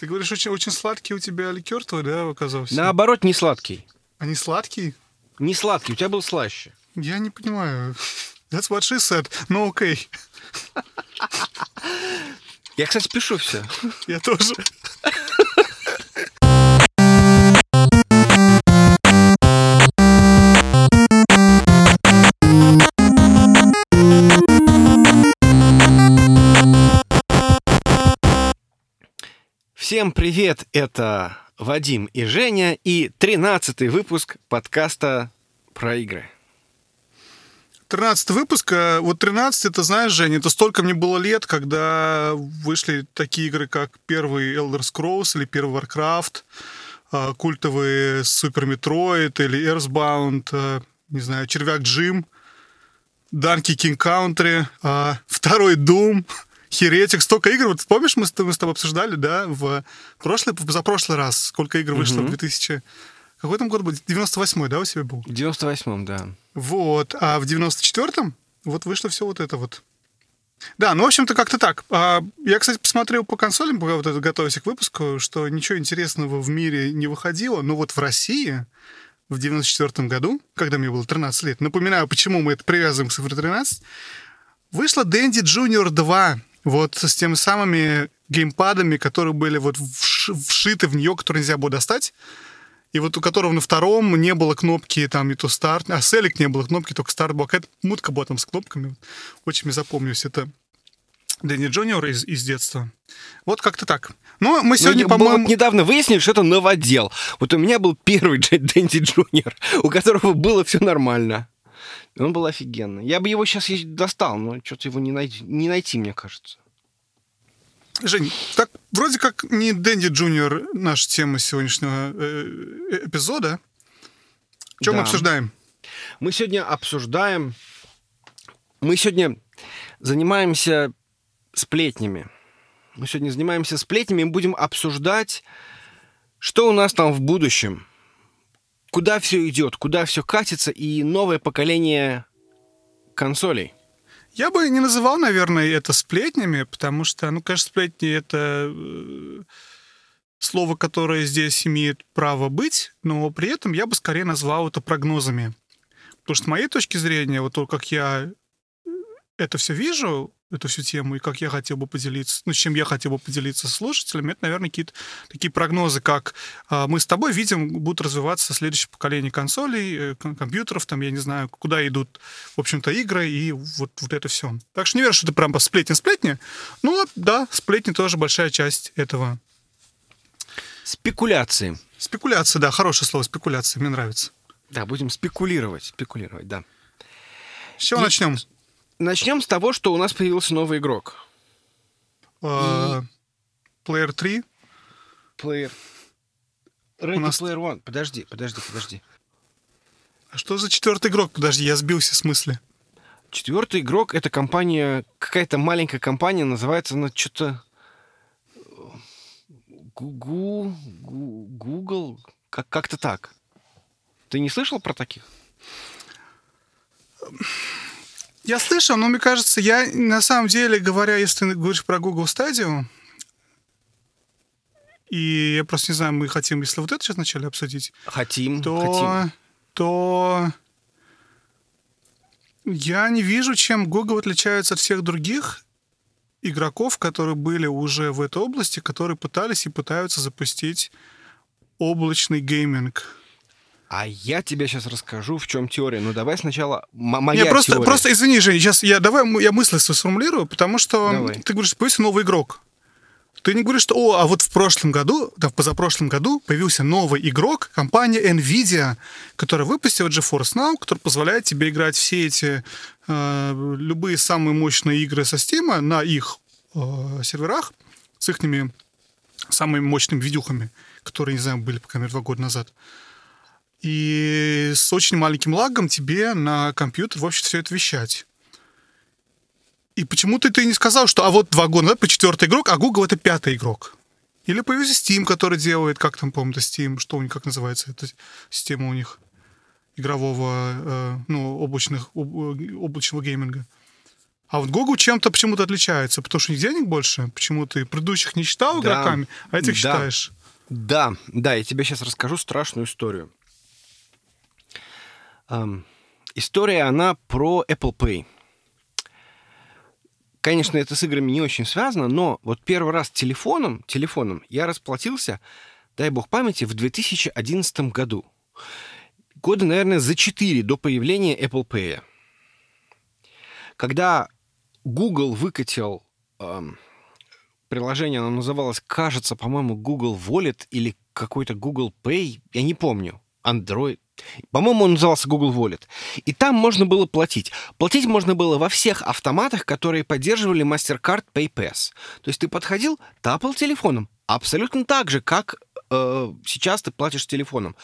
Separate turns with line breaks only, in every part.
Ты говоришь, очень, очень сладкий у тебя ликер твой, да, оказался?
Наоборот, не сладкий.
Они сладкие?
Не сладкий, у тебя был слаще.
Я не понимаю. That's what she said. Ну, окей.
Я, кстати, пишу все.
Я тоже.
Всем привет, это Вадим и Женя и 13 выпуск подкаста про игры.
13 выпуск. а Вот 13 это, знаешь, Женя, это столько мне было лет, когда вышли такие игры, как первый Elder Scrolls или первый Warcraft, а, культовые Super Metroid или Earthbound, а, не знаю, Червяк Джим, King Country, а, второй Doom, Херетик, столько игр. Вот помнишь, мы с тобой, мы с тобой обсуждали, да, в прошлый, в позапрошлый раз, сколько игр вышло в 2000... Какой там год был? 98-й, да, у тебя был?
В 98-м, да.
Вот. А в 94-м вот вышло все вот это вот. Да, ну, в общем-то, как-то так. А, я, кстати, посмотрел по консолям, пока вот это готовясь к выпуску, что ничего интересного в мире не выходило. Но вот в России в 94 году, когда мне было 13 лет, напоминаю, почему мы это привязываем к цифре 13, вышла Dendy Junior 2, вот с теми самыми геймпадами, которые были вот вш- вшиты в нее, которые нельзя было достать. И вот у которого на втором не было кнопки, там, не то старт, а select не было кнопки, только старт была. Какая-то мутка была там с кнопками. Очень мне запомнилось. Это Dendy Junior из, из детства. Вот как-то так. Но мы сегодня,
Ну,
по-моему...
вот недавно выяснили, что это новодел. Вот у меня был первый Dendy Junior, у которого было все нормально. Он был офигенный. Я бы его сейчас достал, но что-то его не найти, не найти, мне кажется.
Жень, так вроде как не Дэнди Джуниор наша тема сегодняшнего э, эпизода. Что мы
Да.
обсуждаем?
Мы сегодня обсуждаем... Мы сегодня занимаемся сплетнями. Мы сегодня занимаемся сплетнями и будем обсуждать, что у нас там в будущем. Куда все идет, куда все катится и новое поколение консолей.
Я бы не называл, наверное, это сплетнями, потому что, ну, конечно, сплетни — это э, слово, которое здесь имеет право быть, но при этом я бы скорее назвал это прогнозами. Потому что с моей точки зрения, вот то, как я это все вижу, эту всю тему, и как я хотел бы поделиться, ну, с чем я хотел бы поделиться с слушателями, это, наверное, какие-то такие прогнозы, как а, мы с тобой видим, будут развиваться следующее поколение консолей, э, ком- компьютеров, там, я не знаю, куда идут, в общем-то, игры и вот, вот это все. Так что не верю, что это прям сплетни-сплетни, но да, сплетни тоже большая часть этого.
Спекуляции.
Спекуляция, да, хорошее слово, спекуляция, мне нравится.
Да, будем спекулировать, спекулировать, да.
С чего
И-
начнем?
Начнем с того, что у нас появился новый игрок.
Player 3.
Player... Ready
нас-
Player One. Подожди, подожди, подожди.
А что за четвертый игрок? Подожди, я сбился с мысли.
Четвертый игрок это компания, какая-то маленькая компания, называется она что-то Гугу, Гу- Google, как- как-то так. Ты не слышал про таких?
Я слышал, но мне кажется, я на самом деле, говоря, если ты говоришь про Google Stadia, и я просто не знаю, мы хотим, если вот это сейчас вначале обсудить,
Хотим,
то,
хотим.
то я не вижу, чем Google отличается от всех других игроков, которые были уже в этой области, которые пытались и пытаются запустить облачный гейминг.
А я тебе сейчас расскажу, в чем теория. Ну давай сначала м- моя
Не, просто,
теория.
просто извини, Жень, сейчас я давай я мысли сформулирую, потому что
Давай.
ты говоришь, появился новый игрок. Ты не говоришь, что, о, а вот в прошлом году, да, в позапрошлом году появился новый игрок, компания Nvidia, которая выпустила GeForce Now, который позволяет тебе играть все эти, э, любые самые мощные игры со Steam на их э, серверах с их самыми мощными видюхами, которые, не знаю, были, по крайней мере, два года назад. И с очень маленьким лагом тебе на компьютер, в общем, все это вещать. И почему-то ты не сказал, что а вот два года назад по четвертый игрок, а Google это пятый игрок. Или появился Steam, который делает, как там, по-моему, Steam, что у них, как называется эта система у них игрового, э, ну, облачных, об- э, облачного гейминга. А вот Google чем-то почему-то отличается, потому что у них денег больше, почему ты предыдущих не считал
Да.
игроками, а этих
Да.
считаешь.
Да, да, я тебе сейчас расскажу страшную историю. Ам, история, она про Apple Pay. Конечно, это с играми не очень связано, но вот первый раз телефоном, телефоном я расплатился, дай бог памяти, в 2011 году. Года, наверное, за 4 до появления Apple Pay. Когда Google выкатил ам, приложение, оно называлось, кажется, по-моему, Google Wallet или какой-то Google Pay, я не помню, Android. По-моему, он назывался Google Wallet. И там можно было платить. Платить можно было во всех автоматах, которые поддерживали MasterCard PayPass. То есть ты подходил, тапал телефоном. Абсолютно так же, как э, сейчас ты платишь телефоном.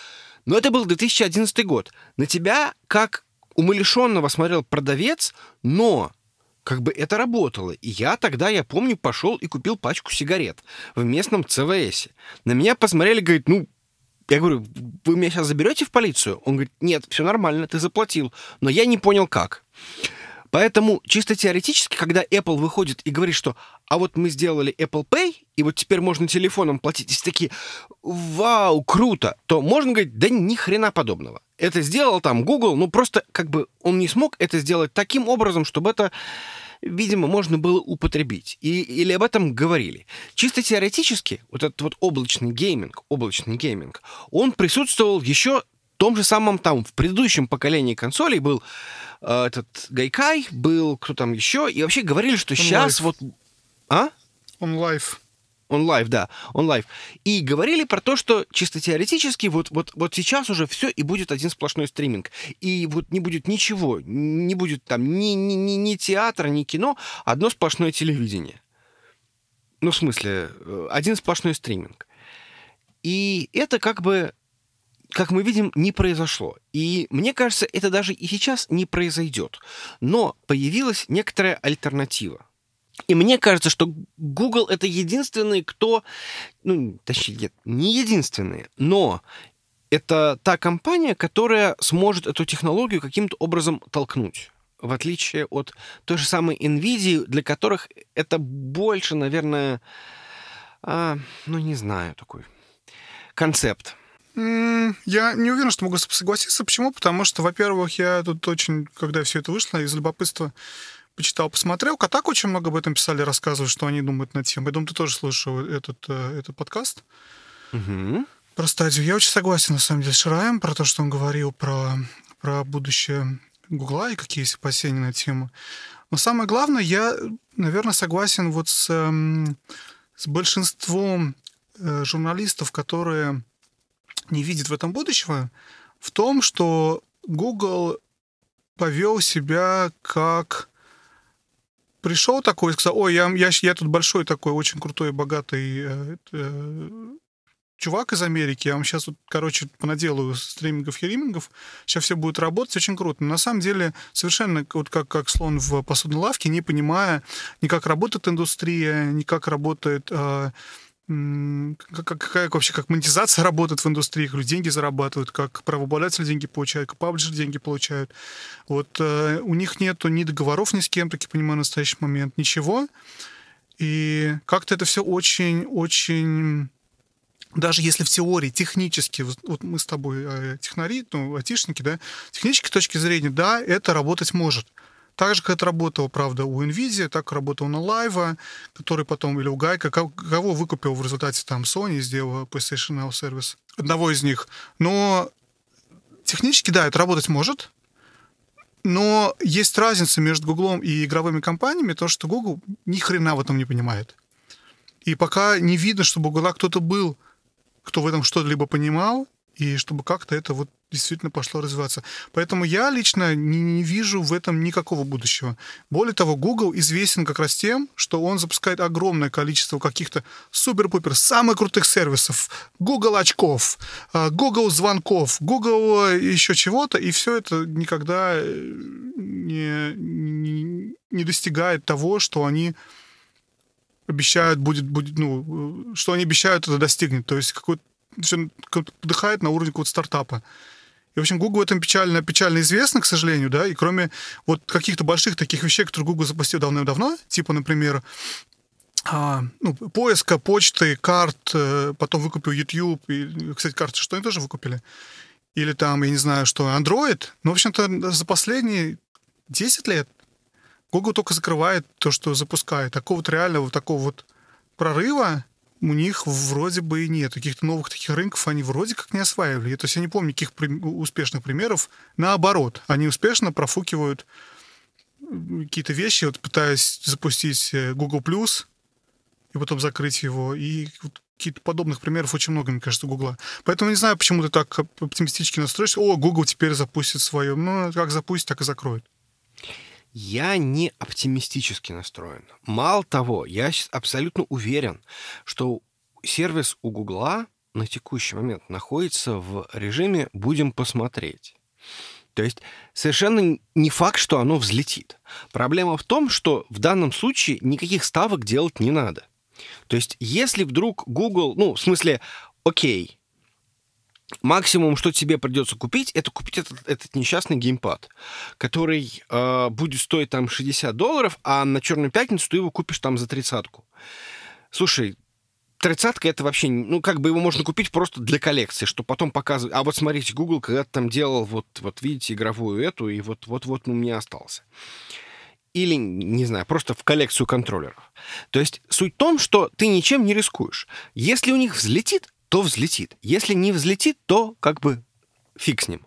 Но это был 2011 год. На тебя, как умалишенного, смотрел продавец, но как бы это работало. И я тогда, я помню, пошел и купил пачку сигарет в местном ЦВС. На меня посмотрели, говорит, ну, я говорю, вы меня сейчас заберете в полицию? Он говорит, нет, все нормально, ты заплатил. Но я не понял, как. Поэтому чисто теоретически, когда Apple выходит и говорит, что а вот мы сделали Apple Pay, и вот теперь можно телефоном платить, и такие, вау, круто, то можно говорить, да ни хрена подобного. Это сделал там Google, ну просто как бы он не смог это сделать таким образом, чтобы это видимо, можно было употребить. И, или об этом говорили. Чисто теоретически, вот этот вот облачный гейминг, облачный гейминг, он присутствовал еще в том же самом там, в предыдущем поколении консолей был э, этот Gaikai, был кто там еще, и вообще говорили, что сейчас вот... А? OnLive. OnLive, да, OnLive. И говорили про то, что чисто теоретически вот, вот, вот сейчас уже все и будет один сплошной стриминг. И вот не будет ничего, не будет там ни, ни, ни, ни театра, ни кино, одно сплошное телевидение. Ну, в смысле, э, один сплошной стриминг. И это как бы, как мы видим, не произошло. И мне кажется, это даже и сейчас не произойдет. Но появилась некоторая альтернатива. И мне кажется, что Google это единственный, кто, ну, точнее, не единственный, но это та компания, которая сможет эту технологию каким-то образом толкнуть. В отличие от той же самой NVIDIA, для которых это больше, наверное, а, ну, не знаю, такой концепт.
Я не уверен, что могу согласиться. Почему? Потому что, во-первых, я тут очень, когда все это вышло, из любопытства почитал, посмотрел. Катак очень много об этом писали, рассказывают, что они думают над тем. Я думаю, ты тоже слушал этот, э, этот подкаст
Мгм.
про стадию. Я очень согласен, на самом деле, с Шраем про то, что он говорил про, про будущее Гугла и какие есть опасения на тему. Но самое главное, я, наверное, согласен вот с, эм, с большинством э, журналистов, которые не видят в этом будущего, в том, что Google повел себя как пришел такой и сказал, ой, я, я, я тут большой такой, очень крутой, богатый э, э, чувак из Америки, я вам сейчас, вот, короче, понаделаю стримингов и римингов, сейчас все будет работать, очень круто. Но на самом деле совершенно вот как, как слон в посудной лавке, не понимая ни как работает индустрия, ни как работает... э, как, как- вообще как монетизация работает в индустрии, как люди деньги зарабатывают, как правообладатели деньги получают, как паблишеры деньги получают. Вот э, у них нету ни договоров ни с кем, так я понимаю, в настоящий момент, ничего. И как-то это все очень-очень даже если в теории технически, вот мы с тобой э, технари, ну, айтишники, да, технической точки зрения, да, это работать может. Так же, как это работало, правда, у NVIDIA, так работало на Live, который потом, или у Гайка, ко- кого выкупил в результате там Sony, сделал PlayStation Now сервис. Одного из них. Но технически, да, это работать может, но есть разница между Гуглом и игровыми компаниями, то, что Google ни хрена в этом не понимает. И пока не видно, чтобы у Гугла кто-то был, кто в этом что-то либо понимал, и чтобы как-то это вот действительно пошло развиваться. Поэтому я лично не, не вижу в этом никакого будущего. Более того, Google известен как раз тем, что он запускает огромное количество каких-то супер-пупер самых крутых сервисов. Google очков, а, Google звонков, Google еще чего-то, и все это никогда э, не, не, не достигает того, что они обещают будет, будет, ну, э, что они обещают, это достигнет. То есть какой-то все подыхает на уровне какого-то стартапа. И, в общем, Google в этом печально, печально известно, к сожалению, да, и кроме вот каких-то больших таких вещей, которые Google запустил давно-давно, типа, например, а, ну, поиска, почты, карт, э, потом выкупил YouTube, и, кстати, карты что они тоже выкупили? Или там, я не знаю, что, Android? Ну, в общем-то, за последние 10 лет Google только закрывает то, что запускает. Такого вот реального, такого вот прорыва у них вроде бы и нет. Каких-то новых таких рынков они вроде как не осваивали. То есть я не помню никаких при... успешных примеров. Наоборот, они успешно профукивают какие-то вещи, вот пытаясь запустить э, Google+, и потом закрыть его. И вот каких-то подобных примеров очень много, мне кажется, Гугла. Поэтому не знаю, почему ты так оптимистически настроишься. О, Google теперь запустит свое. Ну, как запустит, так и закроет.
Я не оптимистически настроен. Мало того, я абсолютно уверен, что сервис у Гугла на текущий момент находится в режиме «будем посмотреть». То есть совершенно не факт, что оно взлетит. Проблема в том, что в данном случае никаких ставок делать не надо. То есть если вдруг Google, ну, в смысле, окей, максимум, что тебе придется купить, это купить этот, этот несчастный геймпад, который э, будет стоить там 60 долларов, а на Черную пятницу ты его купишь там за тридцатку. Слушай, тридцатка это вообще, ну, как бы его можно купить просто для коллекции, что потом показывать. А вот смотрите, Google когда-то там делал, вот, вот видите, игровую эту, и вот-вот-вот у меня остался. Или, не знаю, просто в коллекцию контроллеров. То есть суть в том, что ты ничем не рискуешь. Если у них взлетит, то взлетит. Если не взлетит, то как бы фиг с ним.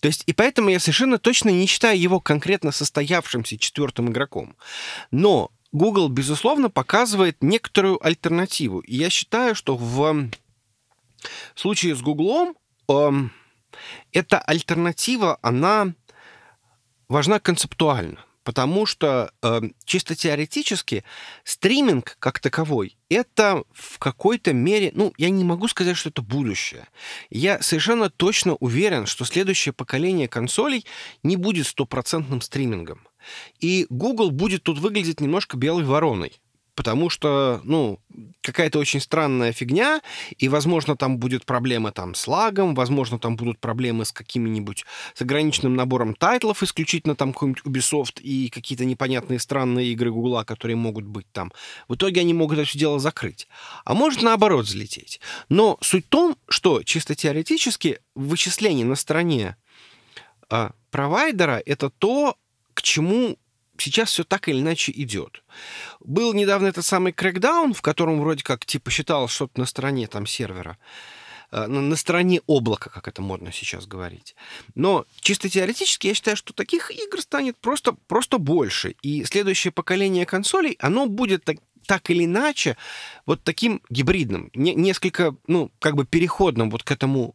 То есть, и поэтому я совершенно точно не считаю его конкретно состоявшимся четвертым игроком. Но Google, безусловно, показывает некоторую альтернативу. И я считаю, что в случае с Google эм, эта альтернатива, она важна концептуально. Потому что э, чисто теоретически стриминг как таковой это в какой-то мере, ну, я не могу сказать, что это будущее. Я совершенно точно уверен, что следующее поколение консолей не будет стопроцентным стримингом. И Google будет тут выглядеть немножко белой вороной потому что, ну, какая-то очень странная фигня, и, возможно, там будет проблема там с лагом, возможно, там будут проблемы с какими-нибудь, с ограниченным набором тайтлов, исключительно там какой-нибудь Ubisoft и какие-то непонятные странные игры Гугла, которые могут быть там. В итоге они могут это все дело закрыть. А может, наоборот, взлететь. Но суть в том, что чисто теоретически вычисление на стороне э, провайдера — это то, к чему сейчас все так или иначе идет. Был недавно этот самый крэкдаун, в котором вроде как типа считалось что-то на стороне там сервера, э, на стороне облака, как это модно сейчас говорить. Но чисто теоретически я считаю, что таких игр станет просто, просто больше. И следующее поколение консолей, оно будет так, так или иначе вот таким гибридным, не, несколько, ну, как бы переходным вот к этому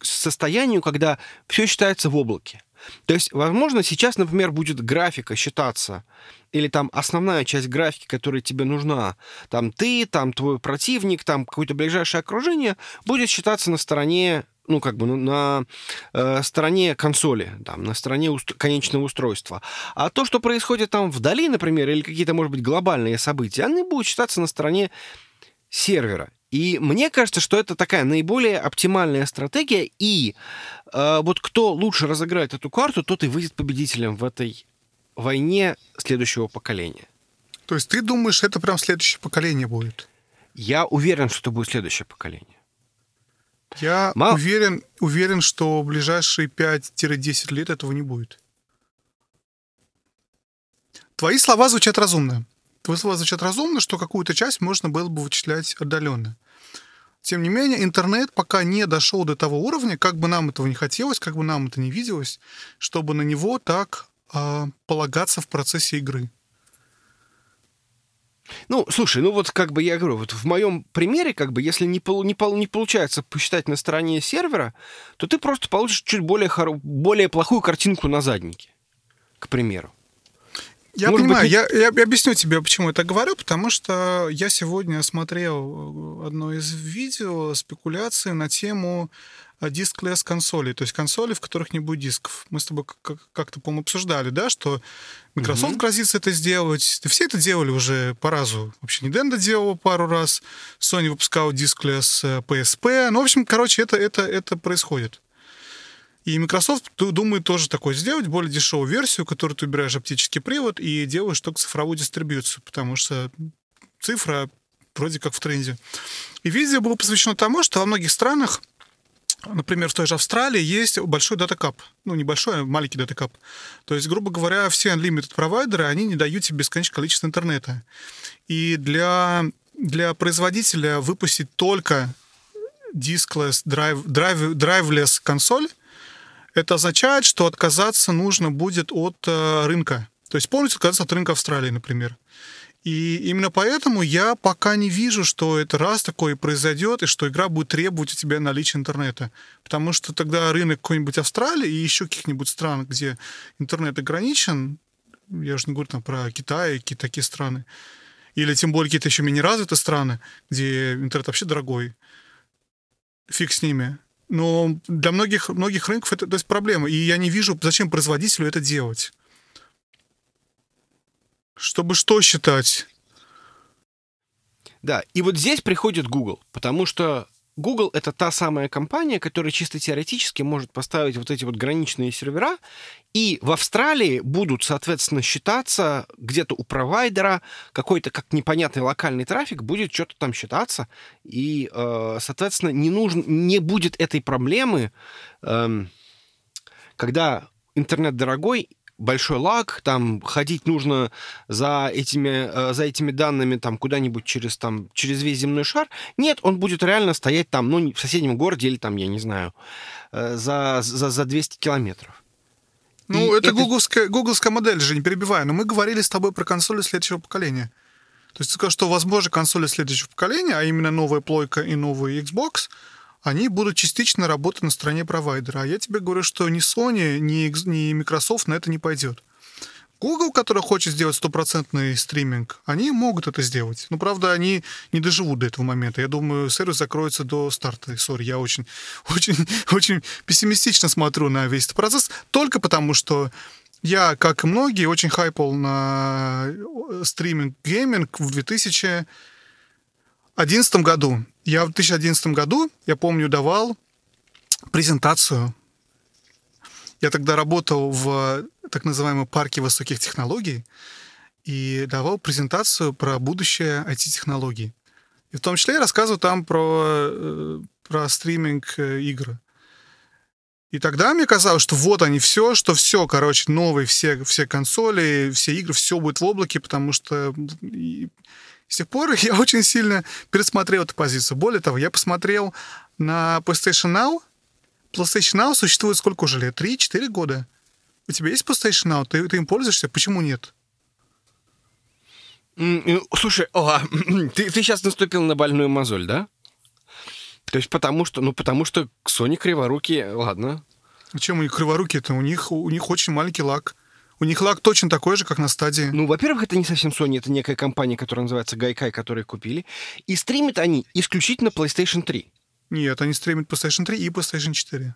состоянию, когда все считается в облаке. То есть, возможно, сейчас, например, будет графика считаться, или там основная часть графики, которая тебе нужна, там ты, там твой противник, там какое-то ближайшее окружение, будет считаться на стороне ну, как бы на э, стороне консоли, там, на стороне уст- конечного устройства. А то, что происходит там вдали, например, или какие-то, может быть, глобальные события, они будут считаться на стороне сервера. И мне кажется, что это такая наиболее оптимальная стратегия, и э, вот кто лучше разыграет эту карту, тот и выйдет победителем в этой войне следующего поколения.
То есть ты думаешь, это прям следующее поколение будет?
Я уверен, что это будет следующее поколение.
Я Мал... уверен, уверен, что в ближайшие 5-10 лет этого не будет. Твои слова звучат разумно. Слова звучат разумно, что какую-то часть можно было бы вычислять отдаленно. Тем не менее, интернет пока не дошел до того уровня, как бы нам этого не хотелось, как бы нам это не виделось, чтобы на него так э, полагаться в процессе игры.
Ну, слушай, ну вот как бы я говорю, вот в моем примере, как бы, если не, пол, не, пол, не получается посчитать на стороне сервера, то ты просто получишь чуть более, хоро, более плохую картинку на заднике, к примеру.
Я Может понимаю, быть, я, я объясню тебе, почему я так говорю, потому что я сегодня смотрел одно из видео спекуляции на тему дисклесс консолей, то есть консоли, в которых не будет дисков. Мы с тобой как-то, по-моему, обсуждали, да, что Microsoft mm-hmm. грозится это сделать. Да все это делали уже по разу. Вообще Nintendo делала пару раз, Sony выпускала дисклесс PSP. Ну, в общем, короче, это, это, это происходит. И Microsoft думает тоже такое сделать, более дешевую версию, которую ты убираешь оптический привод и делаешь только цифровую дистрибьюцию, потому что цифра вроде как в тренде. И видео было посвящено тому, что во многих странах Например, в той же Австралии есть большой датакап. Ну, небольшой, а маленький датакап. То есть, грубо говоря, все unlimited провайдеры, они не дают тебе бесконечное количество интернета. И для, для производителя выпустить только diskless, drive, drive, driveless консоль, это означает, что отказаться нужно будет от э, рынка. То есть полностью отказаться от рынка Австралии, например. И именно поэтому я пока не вижу, что это раз такое произойдет, и что игра будет требовать у тебя наличия интернета. Потому что тогда рынок какой-нибудь Австралии и еще каких-нибудь стран, где интернет ограничен, я же не говорю там про Китай и какие-то такие страны, или тем более какие-то еще менее развитые страны, где интернет вообще дорогой, фиг с ними. Но для многих, многих рынков это то есть проблема. И я не вижу, зачем производителю это делать. Чтобы что считать?
Да, и вот здесь приходит Google, потому что Google — это та самая компания, которая чисто теоретически может поставить вот эти вот граничные сервера, и в Австралии будут, соответственно, считаться где-то у провайдера какой-то как непонятный локальный трафик будет что-то там считаться, и, э, соответственно, не нужен, не будет этой проблемы, эм, когда интернет дорогой, большой лаг, там ходить нужно за этими, э, за этими данными там куда-нибудь через, там, через весь земной шар. Нет, он будет реально стоять там, ну, в соседнем городе или там, я не знаю, э, за, за, за 200 километров.
Ну, И это, это... Гугловская, гугловская модель же, не перебиваю, но мы говорили с тобой про консоли следующего поколения. То есть ты сказал, что, возможно, консоли следующего поколения, а именно новая плойка и новый Xbox — они будут частично работать на стороне провайдера. А я тебе говорю, что ни Sony, ни, ни Microsoft на это не пойдет. Google, который хочет сделать стопроцентный стриминг, они могут это сделать. Но, правда, они не доживут до этого момента. Я думаю, сервис закроется до старта. Sorry, я очень, очень, очень пессимистично смотрю на весь этот процесс, только потому что я, как и многие, очень хайпал на стриминг гейминг в 2000 2011 году. Я в 2011 году, я помню, давал презентацию. Я тогда работал в так называемом парке высоких технологий и давал презентацию про будущее IT-технологий. И в том числе я рассказывал там про, э, про стриминг э, игр. И тогда мне казалось, что вот они все, что все, короче, новые все, все консоли, все игры, все будет в облаке, потому что с тех пор я очень сильно пересмотрел эту позицию. Более того, я посмотрел на PlayStation Now. PlayStation Now существует сколько уже лет? Три-четыре года. У тебя есть PlayStation Now? Ты, ты им пользуешься? Почему нет?
Слушай, о, ты, ты сейчас наступил на больную мозоль, да? То есть потому что, ну потому что Sony криворукие, ладно.
Чем у них криворукие-то? У них, у них очень маленький лак. У них лак точно такой же, как на стадии.
Ну, во-первых, это не совсем Sony, это некая компания, которая называется Gaikai, которую купили. И стримят они исключительно PlayStation 3.
Нет, они стримят PlayStation 3 и PlayStation 4.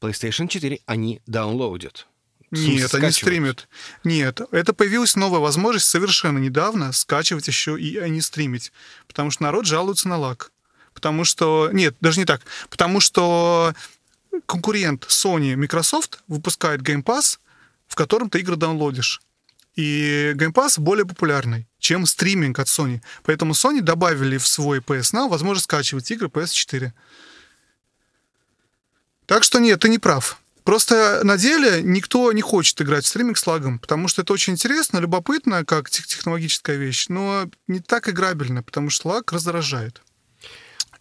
PlayStation 4 они даунлоудят.
Нет, они стримят. Нет, это появилась новая возможность совершенно недавно скачивать еще и они стримить. Потому что народ жалуется на лак. Потому что... Нет, даже не так. Потому что конкурент Sony Microsoft выпускает Game Pass, в котором ты игры даунлодишь. И Game Pass более популярный, чем стриминг от Sony. Поэтому Sony добавили в свой PS Now возможность скачивать игры PS4. Так что нет, ты не прав. Просто на деле никто не хочет играть в стриминг с лагом, потому что это очень интересно, любопытно, как технологическая вещь, но не так играбельно, потому что лаг раздражает.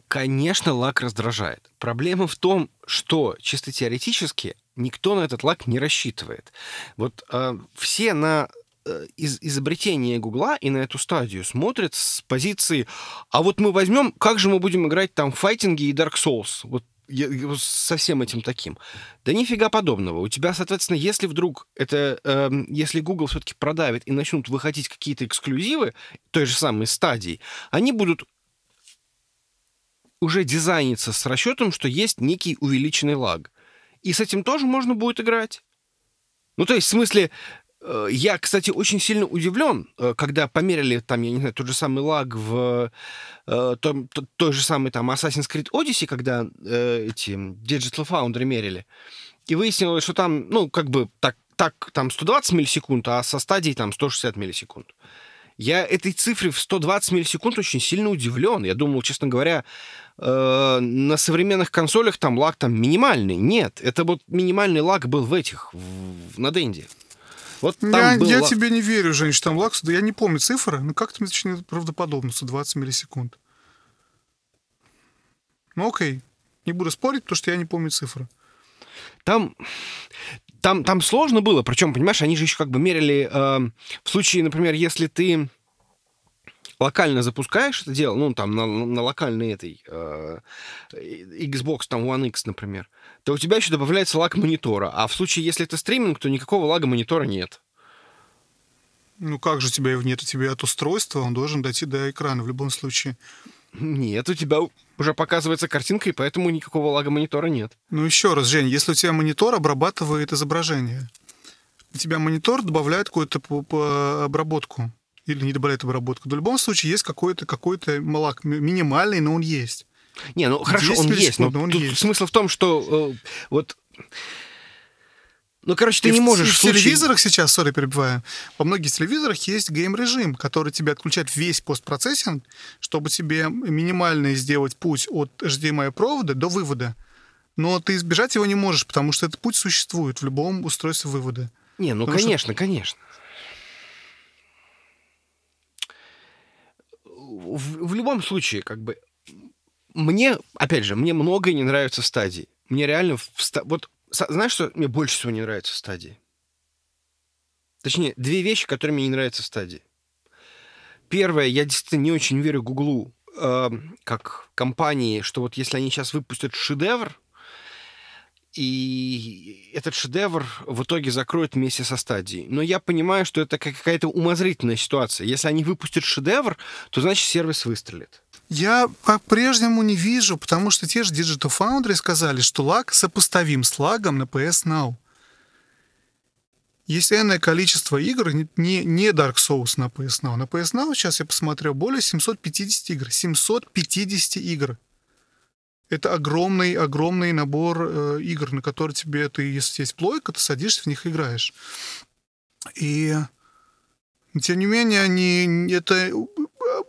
Конечно, лак раздражает. Проблема в том, что чисто теоретически никто на этот лак не рассчитывает. Вот э, все на э, из изобретение Гугла и на эту стадию смотрят с позиции, а вот мы возьмем, как же мы будем играть там файтинги и Dark Souls, вот со всем этим таким. Да нифига подобного. У тебя, соответственно, если вдруг это, э, если Google все-таки продавит и начнут выходить какие-то эксклюзивы той же самой стадии, они будут уже дизайниться с расчетом, что есть некий увеличенный лаг. И с этим тоже можно будет играть. Ну, то есть, в смысле, э, я, кстати, очень сильно удивлен, э, когда померили там, я не знаю, тот же самый лаг в э, том, той же самой там Assassin's Creed Odyssey, когда эти Digital Foundry мерили. и выяснилось, что там, ну, как бы так, так там 120 миллисекунд, а со стадией там 160 миллисекунд. Я этой цифре в 120 миллисекунд очень сильно удивлен. Я думал, честно говоря, э, на современных консолях там лаг там минимальный. Нет, это вот минимальный лаг был в этих, в, на Денде.
Вот там я, был я лаг... тебе не верю, Женщина, там лаг, да я не помню цифры, но как-то мне очень правдоподобно, 120 миллисекунд. Ну окей, не буду спорить, потому что я не помню цифры.
Там, там, там сложно было, причем, понимаешь, они же еще как бы мерили э, в случае, например, если ты локально запускаешь это дело, ну, там, на, на локальной этой э, Xbox, там, One X, например, то у тебя еще добавляется лаг монитора. А в случае, если это стриминг, то никакого лага монитора нет.
Ну, как же у тебя его нет? У тебя от устройства, он должен дойти до экрана в любом случае.
Нет, у тебя уже показывается картинка, и поэтому никакого лага монитора нет.
Ну еще раз, Жень, если у тебя монитор обрабатывает изображение, у тебя монитор добавляет какую-то обработку или не добавляет обработку, то в любом случае есть какой-то какой-то лаг минимальный, но он есть.
Не, ну хорошо, он есть, но, но он тут есть. смысл в том, что э, вот ну, короче, ты и не можешь...
В, в случае... телевизорах сейчас, сори, перебиваю, во многих телевизорах есть гейм-режим, который тебе отключает весь постпроцессинг, чтобы тебе минимально сделать путь от HDMI-провода до вывода. Но ты избежать его не можешь, потому что этот путь существует в любом устройстве вывода.
Не, ну, потому конечно, что... конечно. В, в любом случае, как бы, мне, опять же, мне многое не нравится в стадии. Мне реально... В, вот знаешь, что мне больше всего не нравится в стадии? Точнее, две вещи, которые мне не нравятся в стадии. Первое, я действительно не очень верю Гуглу э, как компании, что вот если они сейчас выпустят шедевр, и этот шедевр в итоге закроют вместе со стадией. Но я понимаю, что это какая-то умозрительная ситуация. Если они выпустят шедевр, то значит сервис выстрелит.
Я по-прежнему не вижу, потому что те же Digital Foundry сказали, что лаг сопоставим с лагом на PS Now. Есть энное количество игр, не, не Dark Souls на PS Now. На PS Now сейчас я посмотрел более 750 игр. 750 игр. Это огромный, огромный набор э, игр, на которые тебе, ты, если есть плойка, ты садишься в них играешь. И тем не менее, они, это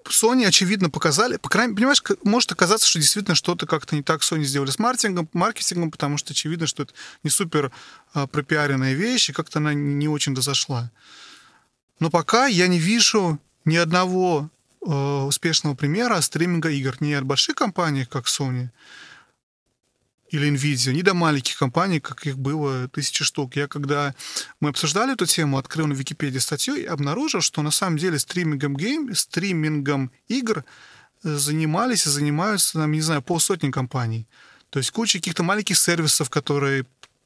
Sony, очевидно, показали, по крайней мере, понимаешь, может оказаться, что действительно что-то как-то не так Sony сделали с маркетингом, маркетингом, потому что очевидно, что это не супер а, пропиаренная вещь, и как-то она не очень дозашла. Но пока я не вижу ни одного э, успешного примера стриминга игр. Не от больших компаний, как Sony, или Nvidia, ни до маленьких компаний, как их было тысячи штук. Я когда мы обсуждали эту тему, открыл на Википедии статью и обнаружил, что на самом деле стримингом гейм, стримингом игр э, занимались и занимаются, там, не знаю, полсотни компаний. То есть куча каких-то маленьких сервисов, которые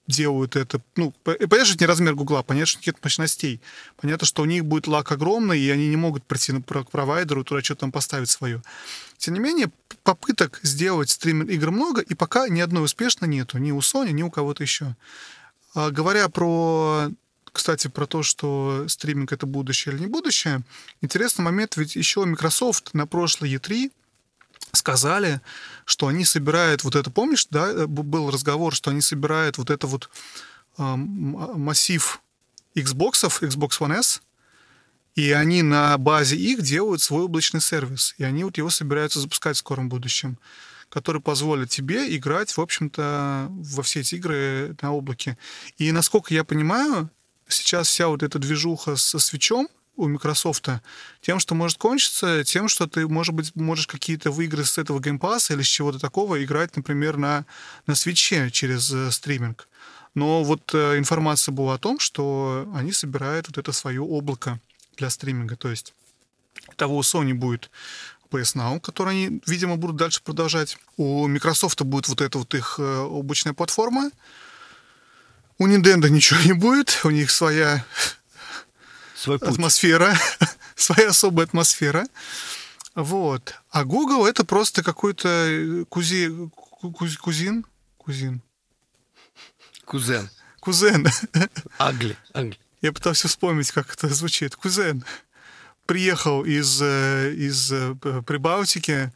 делают это. Ну, понятно, что не размер Гугла, понятно, что нет мощностей. Понятно, что у них будет лак огромный, и они не могут прийти к провайдеру, туда что-то там поставить свое. Тем не менее, попыток сделать стриминг игр много, и пока ни одной успешно нету. Ни у Sony, ни у кого-то еще. А, говоря про кстати, про то, что стриминг это будущее или не будущее, интересный момент, ведь еще Microsoft на прошлой E3 сказали, что они собирают вот это, помнишь, да, э, был разговор, что они собирают вот это вот э, массив Xbox, Xbox One S, и они на базе их делают свой облачный сервис, и они вот его собираются запускать в скором будущем который позволит тебе играть, в общем-то, во все эти игры на облаке. И насколько я понимаю, сейчас вся вот эта движуха со Switch'ом, у Microsoft тем, что может кончиться, тем, что ты, может быть, можешь какие-то игры с этого Game Pass'а или с чего-то такого играть, например, на, на свече через э, стриминг. Но вот э, информация была о том, что они собирают вот это свое облако для стриминга. То есть того у Sony будет PS Now, который они, видимо, будут дальше продолжать. У Microsoft будет вот эта вот их э, облачная платформа. У Nintendo ничего не будет, у них своя
Свой путь.
атмосфера, своя особая атмосфера. Вот. А Google это просто какой-то кузи, куз, кузин, кузин.
Кузен.
Кузен.
Агли. Агли.
Я пытался вспомнить, как это звучит. Кузен. Приехал из, э, из э, Прибалтики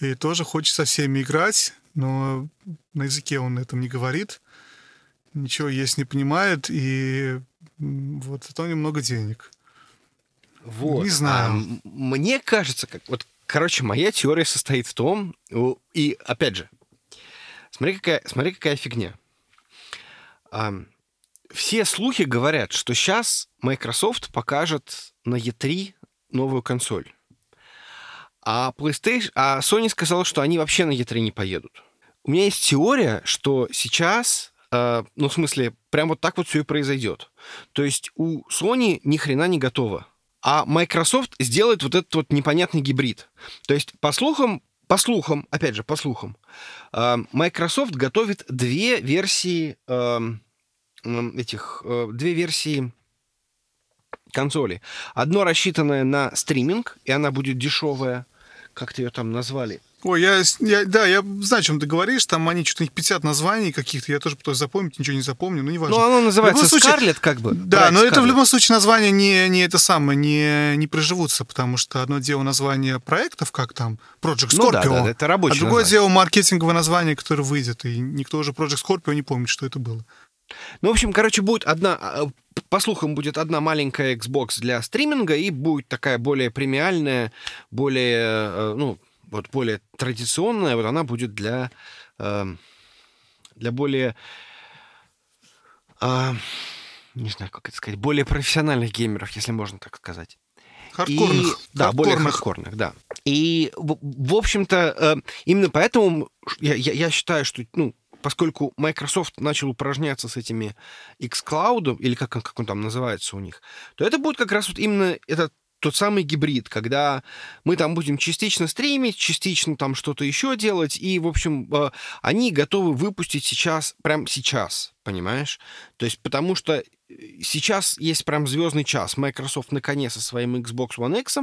и тоже хочет со всеми играть, но на языке он этом не говорит ничего есть не понимает, и вот зато у него много денег.
Вот.
Не знаю.
А, мне кажется, как вот, короче, моя теория состоит в том, и опять же, смотри какая, смотри какая фигня. А, все слухи говорят, что сейчас Microsoft покажет на E3 новую консоль. А PlayStation, а Sony сказала, что они вообще на E3 не поедут. У меня есть теория, что сейчас, э, ну, в смысле, прям вот так вот все и произойдет. То есть у Sony ни хрена не готово. А Microsoft сделает вот этот вот непонятный гибрид. То есть, по слухам, по слухам, опять же, по слухам, э, Microsoft готовит две версии э, этих, э, две версии консоли. Одно рассчитанное на стриминг, и она будет дешевая. Как-то ее там назвали?
Ой, я, я, да, я знаю, о чем ты говоришь. Там они что-то 50 названий каких-то. Я тоже пытаюсь запомнить, ничего не запомню, но не важно.
Ну, оно называется Скарлет, как бы.
Да, но Scarlett. это в любом случае название не, не это самое, не, не приживутся, потому что одно дело название проектов, как там Project Scorpio,
ну, да, да, это рабочее
а другое
название.
дело маркетинговое название, которое выйдет, и никто уже Project Scorpio не помнит, что это было.
Ну, в общем, короче, будет одна, а, по слухам, будет одна маленькая Xbox для стриминга и будет такая более премиальная, более, э, ну, вот более традиционная, вот она будет для, эм, для более, а, не знаю, как это сказать, более профессиональных геймеров, если можно так сказать.
Хардкорных.
И, да, более хардкорных, да. И, в, в общем-то, э, именно поэтому я, я, я считаю, что, ну, поскольку Microsoft начал упражняться с этими xCloud, или как, как он там называется у них, то это будет как раз вот именно этот тот самый гибрид, когда мы там будем частично стримить, частично там что-то еще делать, и, в общем, э, они готовы выпустить сейчас, прям сейчас, понимаешь? То есть потому что сейчас есть прям звездный час. Microsoft наконец со своим Xbox One X,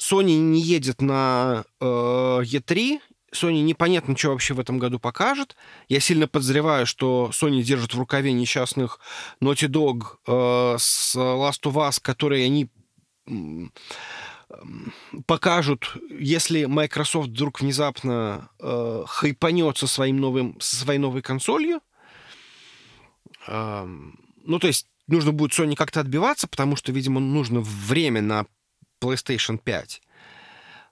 Sony не едет на э, E3, Sony непонятно, что вообще в этом году покажет. Я сильно подозреваю, что Sony держит в рукаве несчастных Naughty Dog э, с Last of Us, которые они покажут, если Microsoft вдруг внезапно э, хайпанет своим новым, со своей новой консолью. Э, ну, то есть нужно будет Sony как-то отбиваться, потому что, видимо, нужно время на PlayStation 5.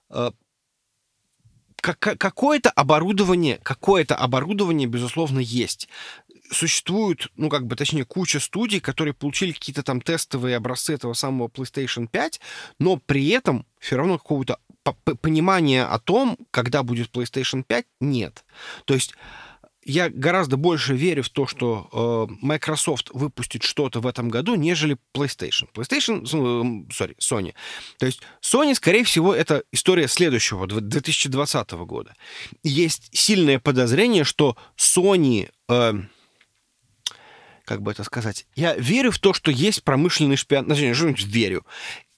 Э, какое-то оборудование, какое-то оборудование, безусловно, есть существует, ну, как бы, точнее, куча студий, которые получили какие-то там тестовые образцы этого самого PlayStation 5, но при этом все равно какого-то понимания о том, когда будет PlayStation 5, нет. То есть я гораздо больше верю в то, что э, Microsoft выпустит что-то в этом году, нежели PlayStation. PlayStation, э, sorry, Sony. То есть Sony, скорее всего, это история следующего, 2020 года. Есть сильное подозрение, что Sony... Э, как бы это сказать, я верю в то, что есть промышленный шпионаж, ну, верю.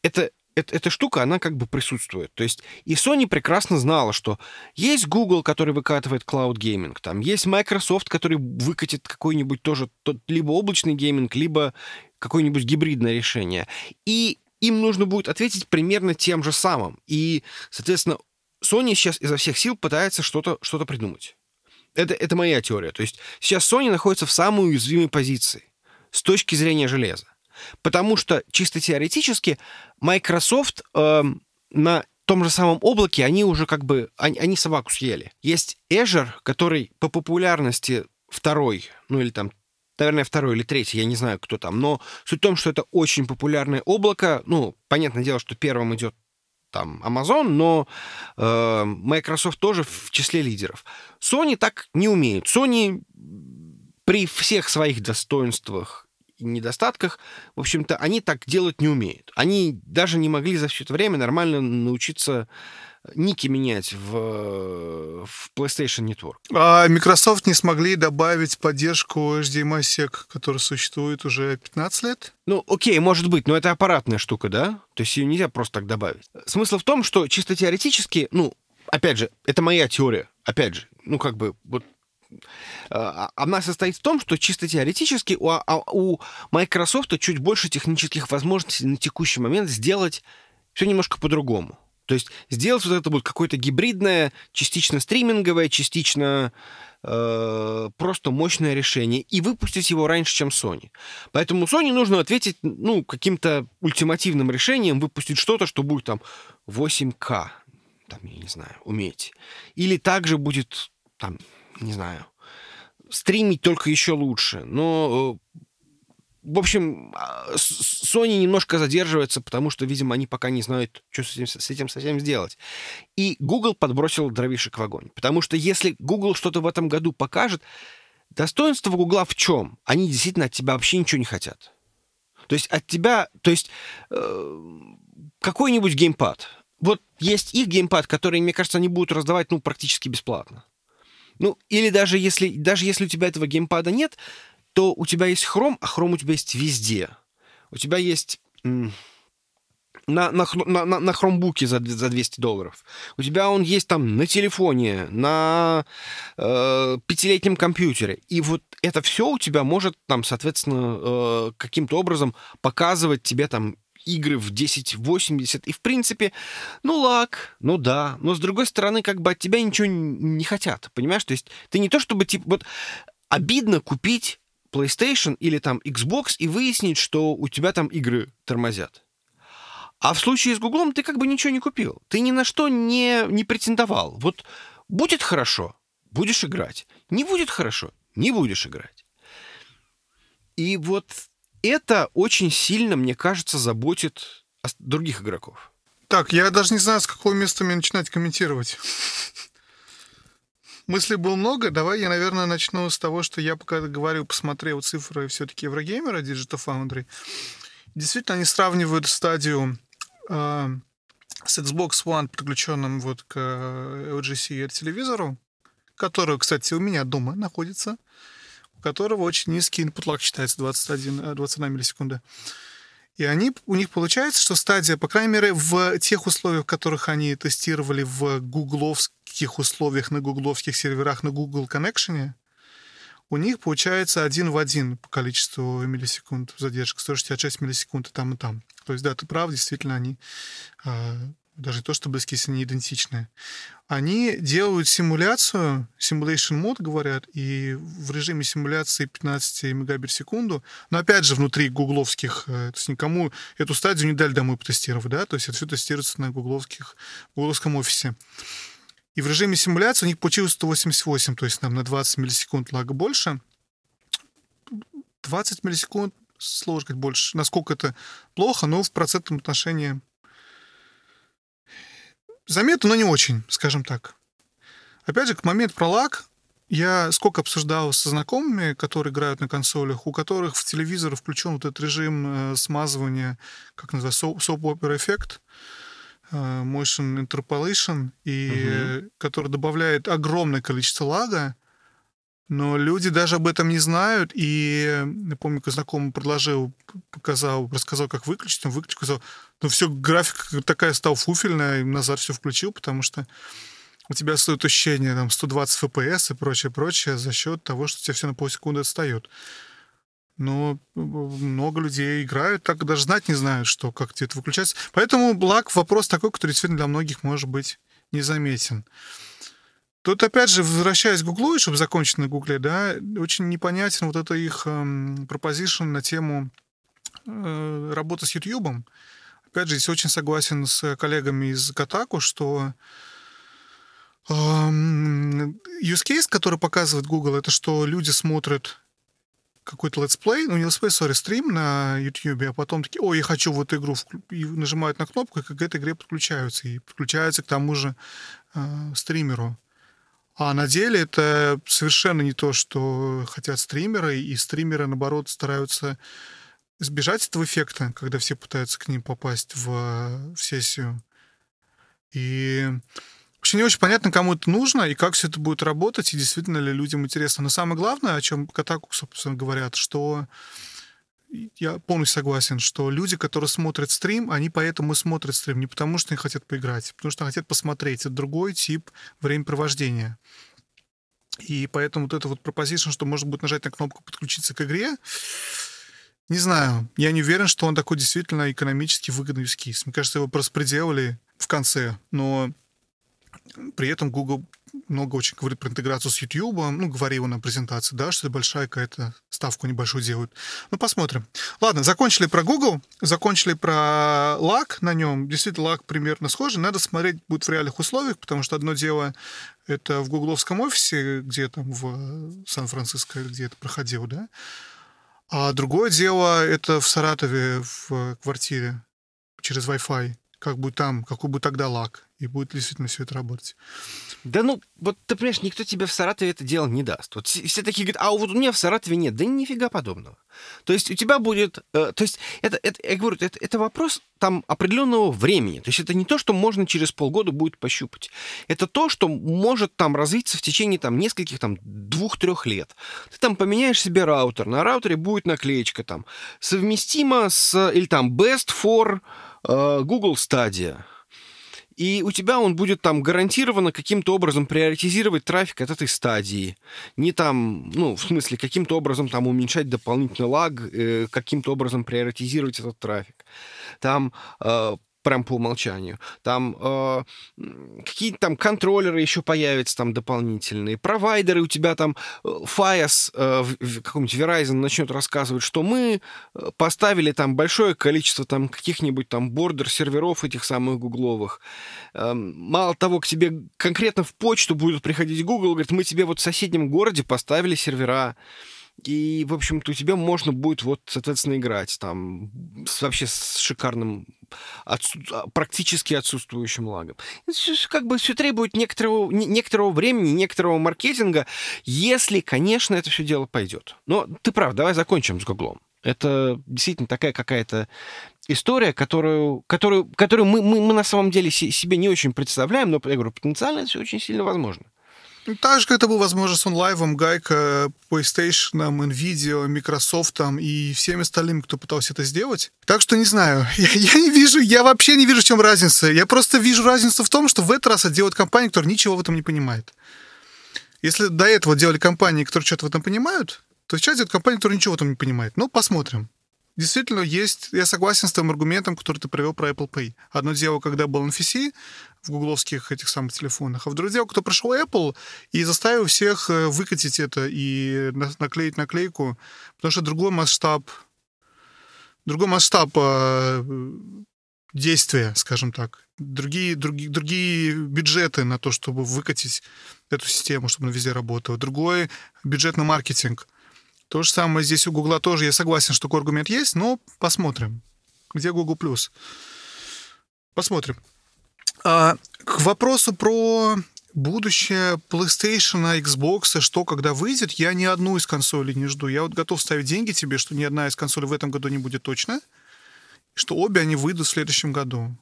Это эта, эта штука, она как бы присутствует. То есть и Sony прекрасно знала, что есть Google, который выкатывает Cloud Gaming, там есть Microsoft, который выкатит какой-нибудь тоже тот, либо облачный гейминг, либо какое-нибудь гибридное решение. И им нужно будет ответить примерно тем же самым. И, соответственно, Sony сейчас изо всех сил пытается что-то что придумать. Это, это моя теория. То есть сейчас Sony находится в самой уязвимой позиции с точки зрения железа. Потому что чисто теоретически Microsoft э, на том же самом облаке они уже как бы, они, они собаку съели. Есть Azure, который по популярности второй, ну или там, наверное, второй или третий, я не знаю, кто там, но суть в том, что это очень популярное облако. Ну, понятное дело, что первым идет там Amazon, но э, Microsoft тоже в числе лидеров. Sony так не умеют. Sony при всех своих достоинствах и недостатках, в общем-то, они так делать не умеют. Они даже не могли за все это время нормально научиться ники менять в, в PlayStation Network.
А Microsoft не смогли добавить поддержку HDMI-SEC, которая существует уже 15 лет?
Ну, окей, может быть, но это аппаратная штука, да? То есть ее нельзя просто так добавить. Смысл в том, что чисто теоретически, ну, опять же, это моя теория, опять же, ну, как бы, вот а, она состоит в том, что чисто теоретически у, а, у Microsoft чуть больше технических возможностей на текущий момент сделать все немножко по-другому. То есть сделать вот это будет какое-то гибридное, частично стриминговое, частично э, просто мощное решение и выпустить его раньше, чем Sony. Поэтому Sony нужно ответить ну, каким-то ультимативным решением, выпустить что-то, что будет там 8К, там, я не знаю, уметь. Или также будет, там, не знаю, стримить только еще лучше. Но э, в общем, а, Sony немножко задерживается, потому что, видимо, они пока не знают, что с этим, с этим совсем сделать. И Google подбросил дровишек в огонь. Потому что если Google что-то в этом году покажет, достоинство Google в чем? Они действительно от тебя вообще ничего не хотят. То есть от тебя, то есть э, какой-нибудь геймпад. Вот есть их геймпад, который, мне кажется, они будут раздавать ну, практически бесплатно. Ну, или даже если, даже если у тебя этого геймпада нет, то у тебя есть хром, а хром у тебя есть везде. У тебя есть на, на, на, на хромбуке за, за 200 долларов. У тебя он есть там на телефоне, на э, пятилетнем компьютере. И вот это все у тебя может там, соответственно, э, каким-то образом показывать тебе там игры в 1080. И, в принципе, ну, лак, ну да. Но, с другой стороны, как бы от тебя ничего не хотят, понимаешь? То есть ты не то чтобы, типа, вот обидно купить PlayStation или там Xbox и выяснить, что у тебя там игры тормозят. А в случае с Гуглом ты как бы ничего не купил. Ты ни на что не, не претендовал. Вот будет хорошо, будешь играть. Не будет хорошо, не будешь играть. И вот это очень сильно, мне кажется, заботит других игроков.
Так, я даже не знаю, с какого места мне начинать комментировать. Мыслей было много. Давай я, наверное, начну с того, что я пока говорю, посмотрел цифры все-таки Еврогеймера, Digital Foundry. Действительно, они сравнивают стадию э, с Xbox One, подключенным вот к LG CR телевизору, который, кстати, у меня дома находится, у которого очень низкий input lag считается 21, 21 миллисекунда. И они, у них получается, что стадия, по крайней мере, в тех условиях, в которых они тестировали в гугловских условиях на гугловских серверах на Google Connection, у них получается один в один по количеству миллисекунд задержка, 166 миллисекунд и там, и там. То есть, да, ты прав, действительно, они а, даже не то, что близкие, если не идентичные, они делают симуляцию, simulation мод, говорят, и в режиме симуляции 15 мегабит в секунду, но опять же внутри гугловских, э, то есть никому эту стадию не дали домой потестировать, да, то есть это все тестируется на гугловских, гугловском офисе. И в режиме симуляции у них получилось 188, то есть нам на 20 миллисекунд лага больше. 20 миллисекунд, сложно сказать больше, насколько это плохо, но в процентном отношении заметно, но не очень, скажем так. Опять же, к момент про лак я сколько обсуждал со знакомыми, которые играют на консолях, у которых в телевизор включен вот этот режим э, смазывания, как называется, opera эффект, э, motion interpolation, и угу. который добавляет огромное количество лага, но люди даже об этом не знают, и я помню, как знакомый предложил, показал, рассказал, как выключить, он выключил, сказал, ну все, графика такая стала фуфельная, и назад все включил, потому что у тебя стоит ощущение там 120 FPS и прочее, прочее за счет того, что у тебя все на полсекунды отстает. Но много людей играют, так даже знать не знают, что как тебе это выключается. Поэтому благ вопрос такой, который действительно для многих может быть незаметен. Тут, опять же, возвращаясь к Google'у, чтобы закончить на Google'е, да, очень непонятен вот это их эм, proposition на тему э, работы с YouTube'ом. Опять же, здесь очень согласен с коллегами из Kotaku, что эм, use case, который показывает Google, это что люди смотрят какой-то летсплей, ну не летсплей, sorry, стрим на YouTube, а потом такие, ой, я хочу в эту игру, и нажимают на кнопку, и к этой игре подключаются, и подключаются к тому же э, стримеру. А на деле это совершенно не то, что хотят стримеры, и стримеры, наоборот, стараются избежать этого эффекта, когда все пытаются к ним попасть в, в сессию. И вообще не очень понятно, кому это нужно и как все это будет работать, и действительно ли людям интересно. Но самое главное, о чем Катаку, собственно, говорят, что я полностью согласен, что люди, которые смотрят стрим, они поэтому и смотрят стрим, не потому что они хотят поиграть, потому что хотят посмотреть. Это другой тип времяпровождения. И поэтому вот это вот пропозиция, что можно будет нажать на кнопку «Подключиться к игре», не знаю. Я не уверен, что он такой действительно экономически выгодный use Мне кажется, его просто приделали в конце, но при этом Google много очень говорит про интеграцию с YouTube, ну, говорил на презентации, да, что большая какая-то ставку небольшую делают. Ну, посмотрим. Ладно, закончили про Google, закончили про лак на нем. Действительно, лак примерно схожий. Надо смотреть будет в реальных условиях, потому что одно дело это в гугловском офисе, где там в Сан-Франциско, где это проходило, да, а другое дело это в Саратове в квартире через Wi-Fi. Как будет там, какой будет тогда лак и будет действительно все это работать.
Да ну, вот ты понимаешь, никто тебе в Саратове это дело не даст. Вот все такие говорят, а вот у меня в Саратове нет. Да нифига подобного. То есть у тебя будет... Э, то есть это, это, я говорю, это, это вопрос там определенного времени. То есть это не то, что можно через полгода будет пощупать. Это то, что может там развиться в течение там нескольких там двух-трех лет. Ты там поменяешь себе раутер. На раутере будет наклеечка там совместимо с... Или там best for э, Google Stadia и у тебя он будет там гарантированно каким-то образом приоритизировать трафик от этой стадии. Не там, ну, в смысле, каким-то образом там уменьшать дополнительный лаг, э, каким-то образом приоритизировать этот трафик. Там э, прям по умолчанию. Там э, какие-то там контроллеры еще появятся там дополнительные, провайдеры у тебя там, э, FIOS, э, в, каком-нибудь Verizon начнет рассказывать, что мы э, поставили там большое количество там каких-нибудь там бордер серверов этих самых гугловых. Э, мало того, к тебе конкретно в почту будут приходить Google, говорит, мы тебе вот в соседнем городе поставили сервера. И, в общем-то, у тебя можно будет вот, соответственно, играть там с, вообще с шикарным отсу... А, практически отсутствующим лагом. Как бы все требует некоторого, некоторого времени, некоторого маркетинга, если, конечно, это все дело пойдет. Но ты прав, давай закончим с Гуглом. Это действительно такая какая-то история, которую, которую, которую мы, мы, мы на самом деле себе не очень представляем, но, я говорю, потенциально это все очень сильно возможно.
Так же, как это было возможно с онлайвом, Гайка, PlayStation, Nvidia, Microsoft и всеми остальными, кто пытался это сделать. Так что не знаю, я, я не вижу, я вообще не вижу, в чем разница. Я просто вижу разницу в том, что в этот раз это делает компания, которая ничего в этом не понимает. Если до этого делали компании, которые что-то в этом понимают, то сейчас делают компания, которая ничего в этом не понимает. Ну, посмотрим действительно есть, я согласен с твоим аргументом, который ты привел про Apple Pay. Одно дело, когда был NFC в гугловских этих самых телефонах, а другое дело, кто пришел Apple и заставил всех э, выкатить это и наклеить наклейку, потому что другой масштаб, другой масштаб э, действия, скажем так, другие, другие, другие бюджеты на то, чтобы выкатить эту систему, чтобы она везде работала, другой бюджет на маркетинг – то же самое здесь у Гугла тоже. Я согласен, что аргумент есть, но посмотрим. Где Google+. Посмотрим. А, к вопросу про будущее PlayStation, Xbox, что когда выйдет, я ни одну из консолей не жду. Я вот готов ставить деньги тебе, что ни одна из консолей в этом году не будет точно, что обе они выйдут в следующем году.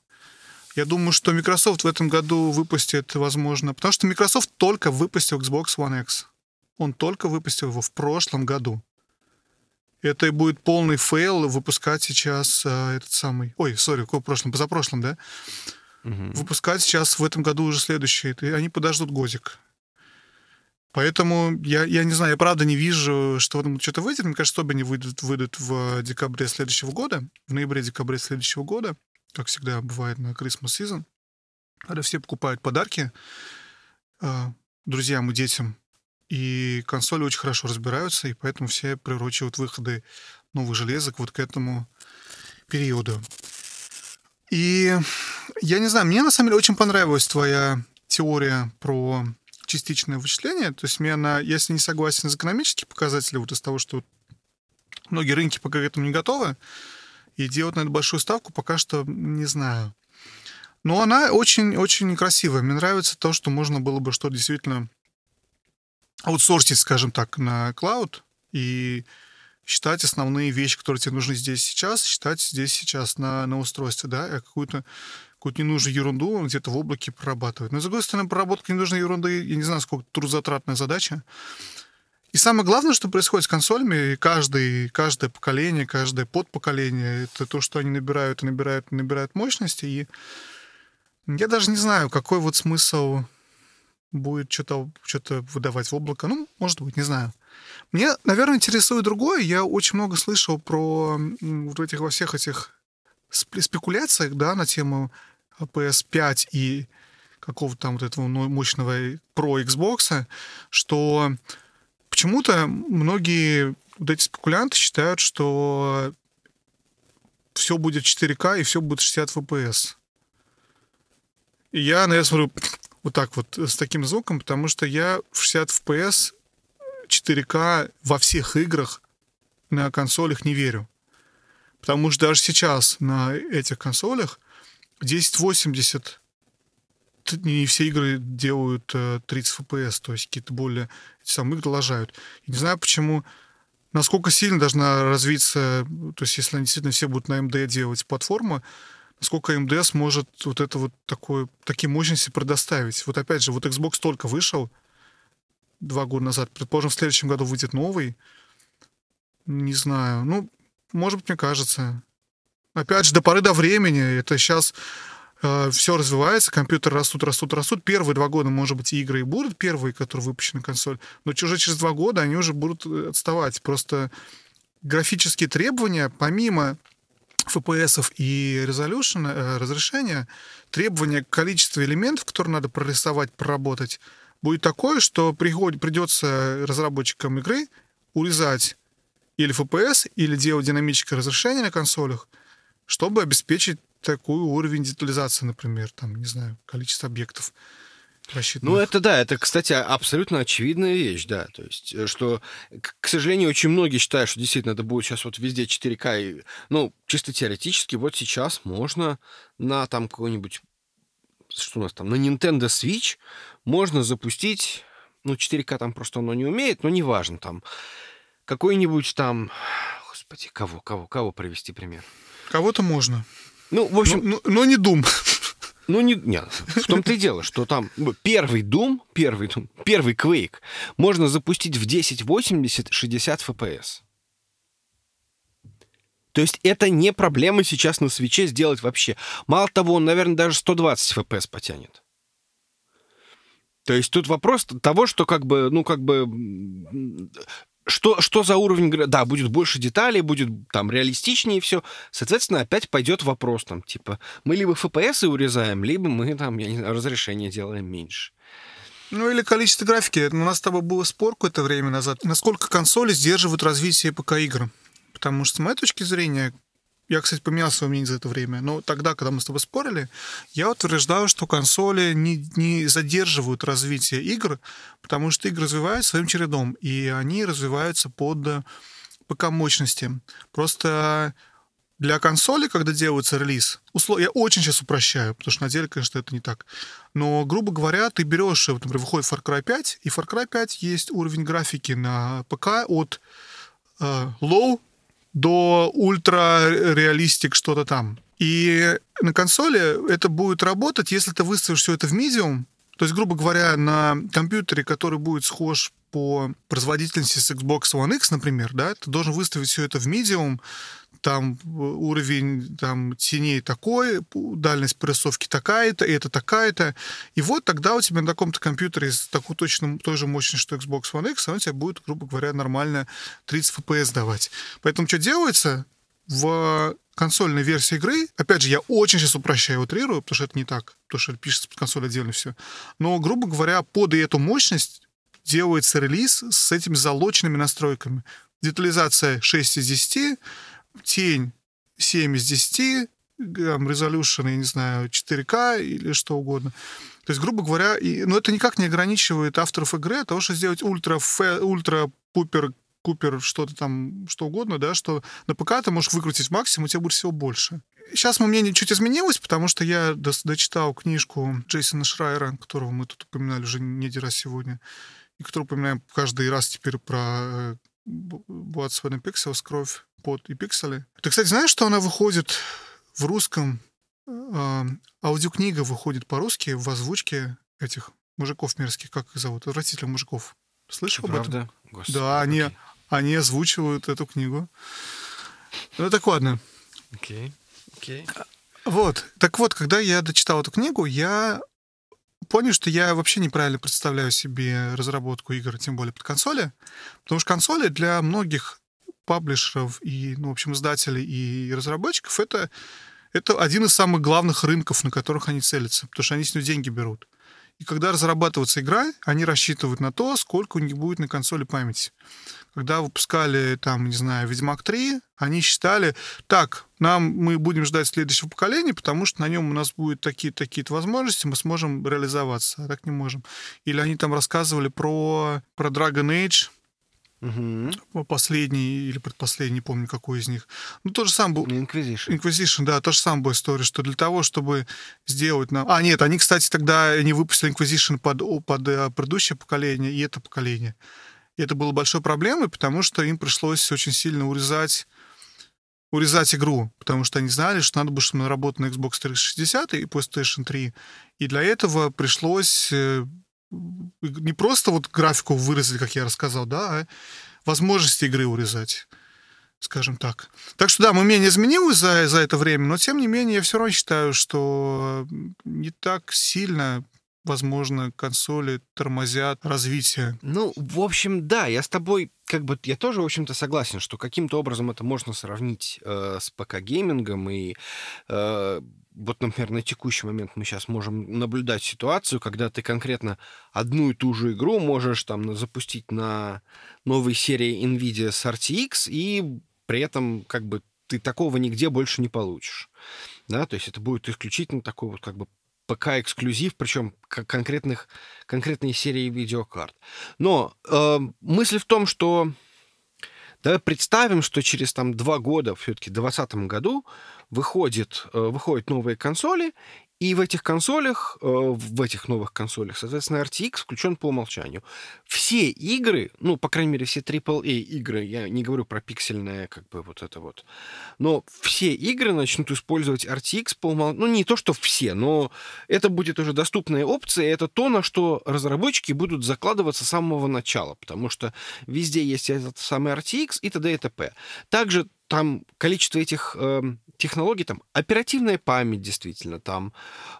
Я думаю, что Microsoft в этом году выпустит, возможно, потому что Microsoft только выпустил Xbox One X. Он только выпустил его в прошлом году. Это и будет полный fail выпускать сейчас э, этот самый... Ой, sorry, какой прошлом? Позапрошлом, да? Угу. Выпускать сейчас в этом году уже следующий. И они подождут годик. Поэтому я, я не знаю, я правда не вижу, что в что-то выйдет. Мне кажется, обе они выйдут, выйдут в декабре следующего года, в ноябре-декабре следующего года, как всегда бывает на Christmas season, когда все покупают подарки э, друзьям и детям и консоли очень хорошо разбираются, и поэтому все приурочивают выходы новых железок вот к этому периоду. И я не знаю, мне на самом деле очень понравилась твоя теория про частичное вычисление. То есть мне она, если не согласен с экономическими показателями, вот из того, что многие рынки пока к этому не готовы, и делать на это большую ставку пока что не знаю. Но она очень-очень красивая. Мне нравится то, что можно было бы что действительно аутсорсить, скажем так, на клауд и считать основные вещи, которые тебе нужны здесь сейчас, считать здесь сейчас на, на устройстве, да, а какую-то какую-то ненужную ерунду где-то в облаке прорабатывать. Но, с другой стороны, проработка ненужной ерунды, я не знаю, сколько трудозатратная задача. И самое главное, что происходит с консолями, каждый, каждое поколение, каждое подпоколение, это то, что они набирают и набирают и набирают мощности. И я даже не знаю, какой вот смысл будет что-то что выдавать в облако. Ну, может быть, не знаю. Мне, наверное, интересует другое. Я очень много слышал про вот этих во всех этих спекуляциях, да, на тему PS5 и какого-то там вот этого мощного Pro Xbox, что почему-то многие вот эти спекулянты считают, что все будет 4К и все будет 60 FPS. И я, наверное, смотрю вот так вот с таким звуком, потому что я в 60 FPS 4К во всех играх на консолях не верю. Потому что даже сейчас на этих консолях 1080 не все игры делают 30 FPS, то есть какие-то более эти самые игры лажают. И не знаю, почему, насколько сильно должна развиться, то есть если они действительно все будут на AMD делать платформу, насколько AMD сможет вот это вот такое, такие мощности предоставить. Вот опять же, вот Xbox только вышел два года назад, предположим, в следующем году выйдет новый, не знаю, ну, может быть, мне кажется. Опять же, до поры до времени, это сейчас э, все развивается, компьютеры растут, растут, растут. Первые два года, может быть, игры и будут первые, которые выпущены на консоль, но уже через два года они уже будут э, отставать. Просто графические требования, помимо FPS и resolution, э, разрешения, требования к количеству элементов, которые надо прорисовать, проработать, будет такое, что приход, придется разработчикам игры урезать или FPS, или делать динамическое разрешение на консолях, чтобы обеспечить такой уровень детализации, например, там, не знаю, количество объектов.
Ну, это да, это, кстати, абсолютно очевидная вещь, да. То есть, э, что, к сожалению, очень многие считают, что действительно это будет сейчас вот везде 4К. И, ну, чисто теоретически, вот сейчас можно на там какой-нибудь, что у нас там, на Nintendo Switch можно запустить, ну, 4К там просто оно не умеет, но неважно, там, какой-нибудь там, господи, кого, кого, кого привести пример?
Кого-то можно.
Ну, в общем...
Но, но, но не Doom.
Ну, не, нет, в том-то и дело, что там первый Doom, первый Doom, первый Quake можно запустить в 1080 60 FPS. То есть это не проблема сейчас на свече сделать вообще. Мало того, он, наверное, даже 120 FPS потянет. То есть тут вопрос того, что как бы, ну, как бы что, что за уровень? Да, будет больше деталей, будет там реалистичнее все. Соответственно, опять пойдет вопрос там, типа, мы либо FPS урезаем, либо мы там, я не знаю, разрешение делаем меньше.
Ну или количество графики. У нас с тобой был спор какое-то время назад. Насколько консоли сдерживают развитие ПК-игр? Потому что, с моей точки зрения, я, кстати, поменял свое мнение за это время. Но тогда, когда мы с тобой спорили, я утверждал, что консоли не, не задерживают развитие игр, потому что игры развиваются своим чередом, и они развиваются под ПК мощности. Просто для консоли, когда делается релиз, услов... я очень сейчас упрощаю, потому что на деле, конечно, это не так. Но, грубо говоря, ты берешь, вот, например, выходит Far Cry 5, и Far Cry 5 есть уровень графики на ПК от э, low до ультра реалистик что-то там. И на консоли это будет работать, если ты выставишь все это в medium, то есть, грубо говоря, на компьютере, который будет схож по производительности с Xbox One X, например, да, ты должен выставить все это в medium, там уровень там, теней такой, дальность прорисовки такая-то, это такая-то. И вот тогда у тебя на таком-то компьютере с такой точно той же мощностью, что Xbox One X, он тебе будет, грубо говоря, нормально 30 FPS давать. Поэтому что делается? В консольной версии игры, опять же, я очень сейчас упрощаю, утрирую, потому что это не так, потому что пишется под консоль отдельно все. Но, грубо говоря, под эту мощность делается релиз с этими залоченными настройками. Детализация 6 из 10, тень 7 из 10, там, resolution, я не знаю, 4К или что угодно. То есть, грубо говоря, и, но это никак не ограничивает авторов игры от того, что сделать ультра, ультра пупер Купер, что-то там, что угодно, да, что на ПК ты можешь выкрутить максимум, у тебя будет всего больше. Сейчас мое мнение чуть изменилось, потому что я дочитал книжку Джейсона Шрайера, которого мы тут упоминали уже не один раз сегодня, и которую упоминаем каждый раз теперь про Blood, Pixels, кровь, пот и пиксели. Ты, кстати, знаешь, что она выходит в русском? Э, аудиокнига выходит по-русски в озвучке этих мужиков мерзких, как их зовут? Отвратительных мужиков. Слышал об этом? Господи, да, они, okay. они озвучивают эту книгу. Ну так ладно.
Окей. Okay. Okay.
Вот. Так вот, когда я дочитал эту книгу, я понял, что я вообще неправильно представляю себе разработку игр, тем более под консоли. Потому что консоли для многих паблишеров и, ну, в общем, издателей и разработчиков это, это один из самых главных рынков, на которых они целятся, потому что они с него деньги берут. И когда разрабатывается игра, они рассчитывают на то, сколько у них будет на консоли памяти. Когда выпускали, там, не знаю, Ведьмак 3, они считали, так, нам мы будем ждать следующего поколения, потому что на нем у нас будут такие-такие возможности, мы сможем реализоваться, а так не можем. Или они там рассказывали про, про Dragon Age,
Угу.
Последний или предпоследний, не помню, какой из них. Ну, то же самое был...
Inquisition.
Inquisition, да, то же самое была история, что для того, чтобы сделать... На... А, нет, они, кстати, тогда не выпустили Inquisition под, под э, предыдущее поколение и это поколение. И это было большой проблемой, потому что им пришлось очень сильно урезать урезать игру, потому что они знали, что надо будет, чтобы работать на Xbox 360 и PlayStation 3. И для этого пришлось э, не просто вот графику вырезать, как я рассказал, да, а возможности игры урезать, скажем так. Так что да, мы мнение изменилось за, за это время, но тем не менее я все равно считаю, что не так сильно возможно, консоли тормозят развитие.
Ну, в общем, да, я с тобой, как бы, я тоже, в общем-то, согласен, что каким-то образом это можно сравнить э, с ПК-геймингом и э, вот, например, на текущий момент мы сейчас можем наблюдать ситуацию, когда ты конкретно одну и ту же игру можешь там запустить на новой серии NVIDIA с RTX, и при этом как бы ты такого нигде больше не получишь. Да, то есть это будет исключительно такой вот как бы ПК-эксклюзив, причем конкретных, конкретной серии видеокарт. Но э, мысль в том, что Давай представим, что через там два года, все-таки в 2020 году, выходит, э, выходят новые консоли, и в этих консолях, э, в этих новых консолях, соответственно, RTX включен по умолчанию. Все игры, ну, по крайней мере, все AAA игры, я не говорю про пиксельное, как бы вот это вот, но все игры начнут использовать RTX по умолчанию. Ну, не то, что все, но это будет уже доступная опция, это то, на что разработчики будут закладываться с самого начала, потому что везде есть этот самый RTX и т.д. и т.п. Также там количество этих э, технологий, там оперативная память действительно, там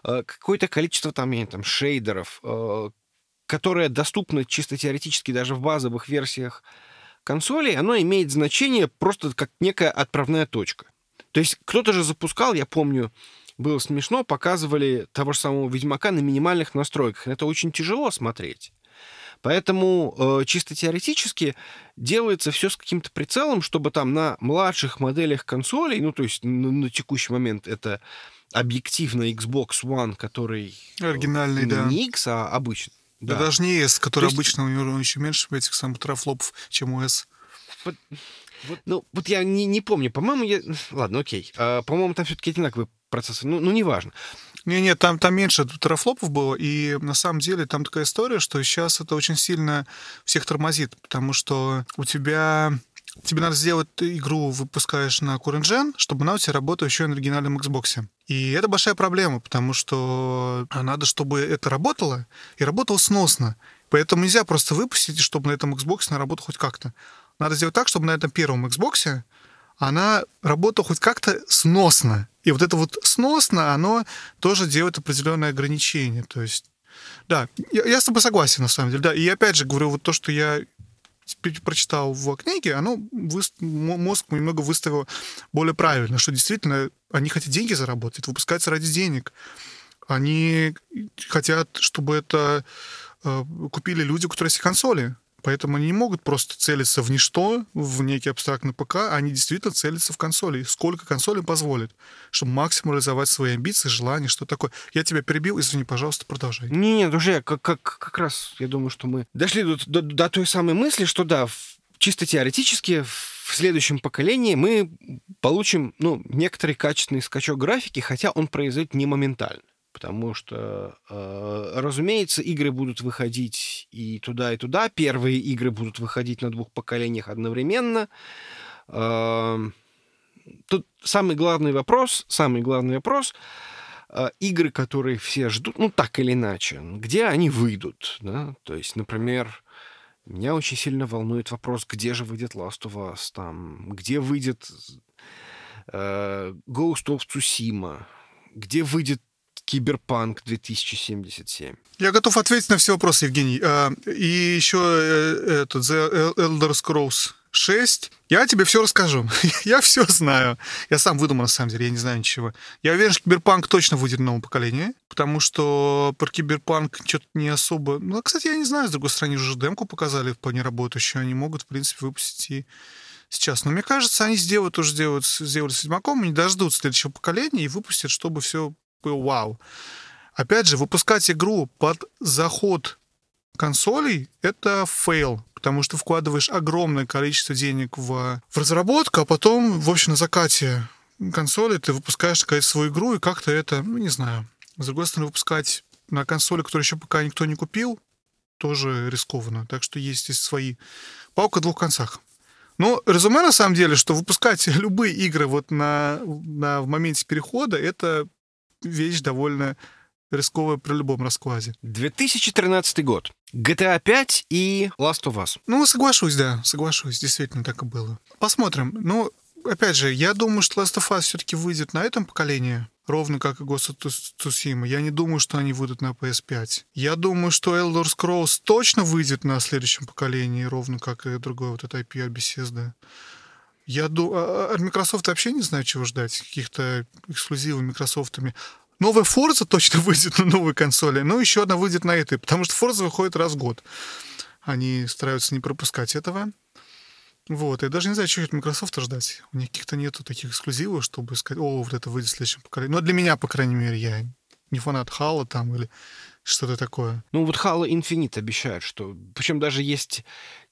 э, какое-то количество там, я, там шейдеров, э, которое доступно чисто теоретически даже в базовых версиях консолей, оно имеет значение просто как некая отправная точка. То есть кто-то же запускал, я помню, было смешно, показывали того же самого Ведьмака на минимальных настройках. Это очень тяжело смотреть. Поэтому э, чисто теоретически делается все с каким-то прицелом, чтобы там на младших моделях консолей, ну то есть на, на текущий момент это объективно Xbox One, который
оригинальный, да,
не X, а обычный.
Да, да даже не S, который есть... обычно у него еще меньше этих самых трафлопов, чем у S.
Вот, вот, ну, вот я не, не помню, по-моему, я... Ладно, окей. А, по-моему, там все-таки одинаковые процессы. Ну, ну неважно.
Не, нет, там, там меньше терафлопов было, и на самом деле там такая история, что сейчас это очень сильно всех тормозит, потому что у тебя тебе надо сделать игру, выпускаешь на CurrentGen, чтобы она у тебя работала еще и на оригинальном Xbox. И это большая проблема, потому что надо, чтобы это работало, и работало сносно. Поэтому нельзя просто выпустить, чтобы на этом Xbox она работала хоть как-то. Надо сделать так, чтобы на этом первом Xbox она работала хоть как-то сносно. И вот это вот сносно, оно тоже делает определенные ограничения. То есть, да, я, я с тобой согласен, на самом деле. Да, и опять же говорю, вот то, что я прочитал в книге, оно вы, мозг немного выставил более правильно, что действительно они хотят деньги заработать, выпускаются ради денег. Они хотят, чтобы это э, купили люди, у которых есть консоли. Поэтому они не могут просто целиться в ничто, в некий абстрактный ПК, они действительно целятся в консоли. Сколько консолей позволит, чтобы максимализовать свои амбиции, желания, что такое. Я тебя перебил, извини, пожалуйста, продолжай.
Не, нет, уже как, как, как раз я думаю, что мы дошли до, до, до той самой мысли, что да, чисто теоретически в следующем поколении мы получим ну, некоторый качественный скачок графики, хотя он произойдет не моментально потому что, э, разумеется, игры будут выходить и туда, и туда. Первые игры будут выходить на двух поколениях одновременно. Э, тут самый главный вопрос, самый главный вопрос, э, игры, которые все ждут, ну так или иначе, где они выйдут, да? То есть, например, меня очень сильно волнует вопрос, где же выйдет Last of Us, там, где выйдет э, Ghost of Tsushima, где выйдет Киберпанк 2077.
Я готов ответить на все вопросы, Евгений. А, и еще э, этот The Elder Scrolls 6. Я тебе все расскажу. я все знаю. Я сам выдумал, на самом деле, я не знаю ничего. Я уверен, что Киберпанк точно выйдет на новом поколении, потому что про Киберпанк что-то не особо... Ну, кстати, я не знаю, с другой стороны, уже демку показали вполне работающую. Они могут, в принципе, выпустить и сейчас. Но мне кажется, они сделают, уже сделают, сделали с Ведьмаком, они дождут следующего поколения и выпустят, чтобы все было вау. Опять же, выпускать игру под закат консолей — это fail, потому что вкладываешь огромное количество денег в, в разработку, а потом, в общем, на закате консоли ты выпускаешь какую-то свою игру, и как-то это, ну, не знаю. С другой стороны, выпускать на консоли, которую еще пока никто не купил, тоже рискованно. Так что есть здесь свои... Палка в двух концах. Но резюме на самом деле, что выпускать любые игры вот на, на, в моменте перехода, это вещь довольно рисковая при любом раскладе.
2013 год. GTA 5 и Last of Us.
Ну, соглашусь, да, соглашусь. Действительно так и было. Посмотрим. Ну, опять же, я думаю, что Last of Us все-таки выйдет на этом поколении, ровно как и Ghost of Tsushima. Я не думаю, что они выйдут на PS5. Я думаю, что Elder Scrolls точно выйдет на следующем поколении, ровно как и другой вот этот IP от Bethesda. Я думаю, а, а, от Microsoft вообще не знаю, чего ждать. Каких-то эксклюзивов Microsoftами. Новая Forza точно выйдет на новой консоли, но еще одна выйдет на этой, потому что Forza выходит раз в год. Они стараются не пропускать этого. Вот, я даже не знаю, что от Microsoft ждать. У них каких-то нету таких эксклюзивов, чтобы сказать, о, вот это выйдет в следующем поколении. Но для меня, по крайней мере, я не фанат Хала там или что-то такое.
Ну вот Halo Infinite обещают, что... Причем даже есть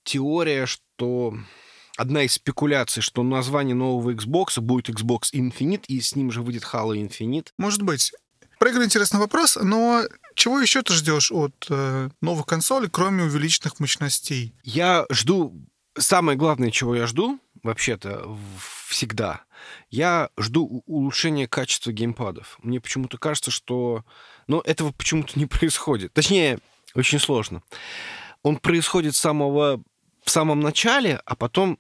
теория, что одна из спекуляций, что название нового Xbox будет Xbox Infinite, и с ним же выйдет Halo Infinite.
Может быть. Игры интересный вопрос, но чего еще ты ждешь от э, новых консолей, кроме увеличенных мощностей?
Я жду... Самое главное, чего я жду, вообще-то, всегда, я жду улучшения качества геймпадов. Мне почему-то кажется, что... Но этого почему-то не происходит. Точнее, очень сложно. Он происходит с самого в самом начале, а потом,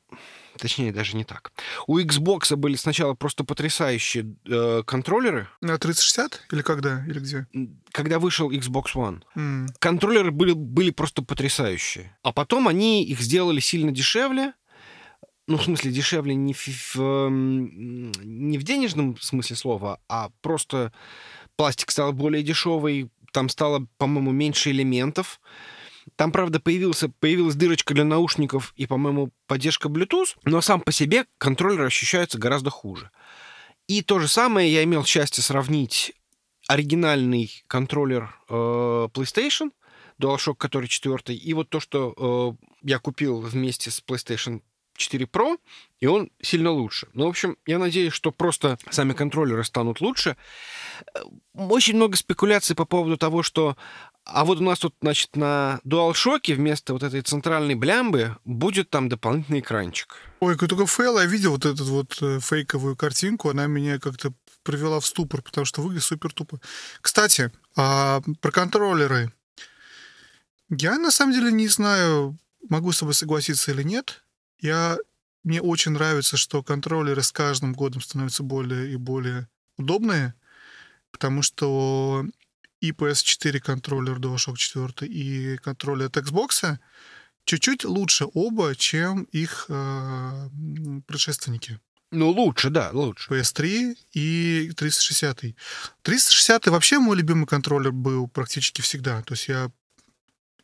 точнее, даже не так. У Xbox были сначала просто потрясающие э, контроллеры.
На 360 или когда, или где?
Когда вышел Xbox One. Mm. Контроллеры были, были просто потрясающие. А потом они их сделали сильно дешевле, ну, в смысле, дешевле не в, в, не в денежном смысле слова, а просто пластик стал более дешевый, там стало, по-моему, меньше элементов. Там, правда, появился, появилась дырочка для наушников и, по-моему, поддержка Bluetooth, но сам по себе контроллер ощущается гораздо хуже. И то же самое я имел счастье сравнить оригинальный контроллер э, PlayStation, DualShock, который четвертый, и вот то, что э, я купил вместе с PlayStation 4 Pro, и он сильно лучше. Ну, в общем, я надеюсь, что просто сами контроллеры станут лучше. Э, очень много спекуляций по поводу того, что а вот у нас тут, значит, на DualShock вместо вот этой центральной блямбы будет там дополнительный экранчик.
Ой, какой только fail, я видел вот эту вот э, фейковую картинку, она меня как-то привела в ступор, потому что выглядит супер тупо. Кстати, а, про контроллеры. Я на самом деле не знаю, могу с тобой согласиться или нет. Я, мне очень нравится, что контроллеры с каждым годом становятся более и более удобные, потому что и PS4 контроллер DualShock 4 и контроллер от Xbox чуть-чуть лучше оба, чем их э, предшественники.
Ну, лучше, да, лучше.
PS3 и 360. 360 вообще мой любимый контроллер был практически всегда. То есть я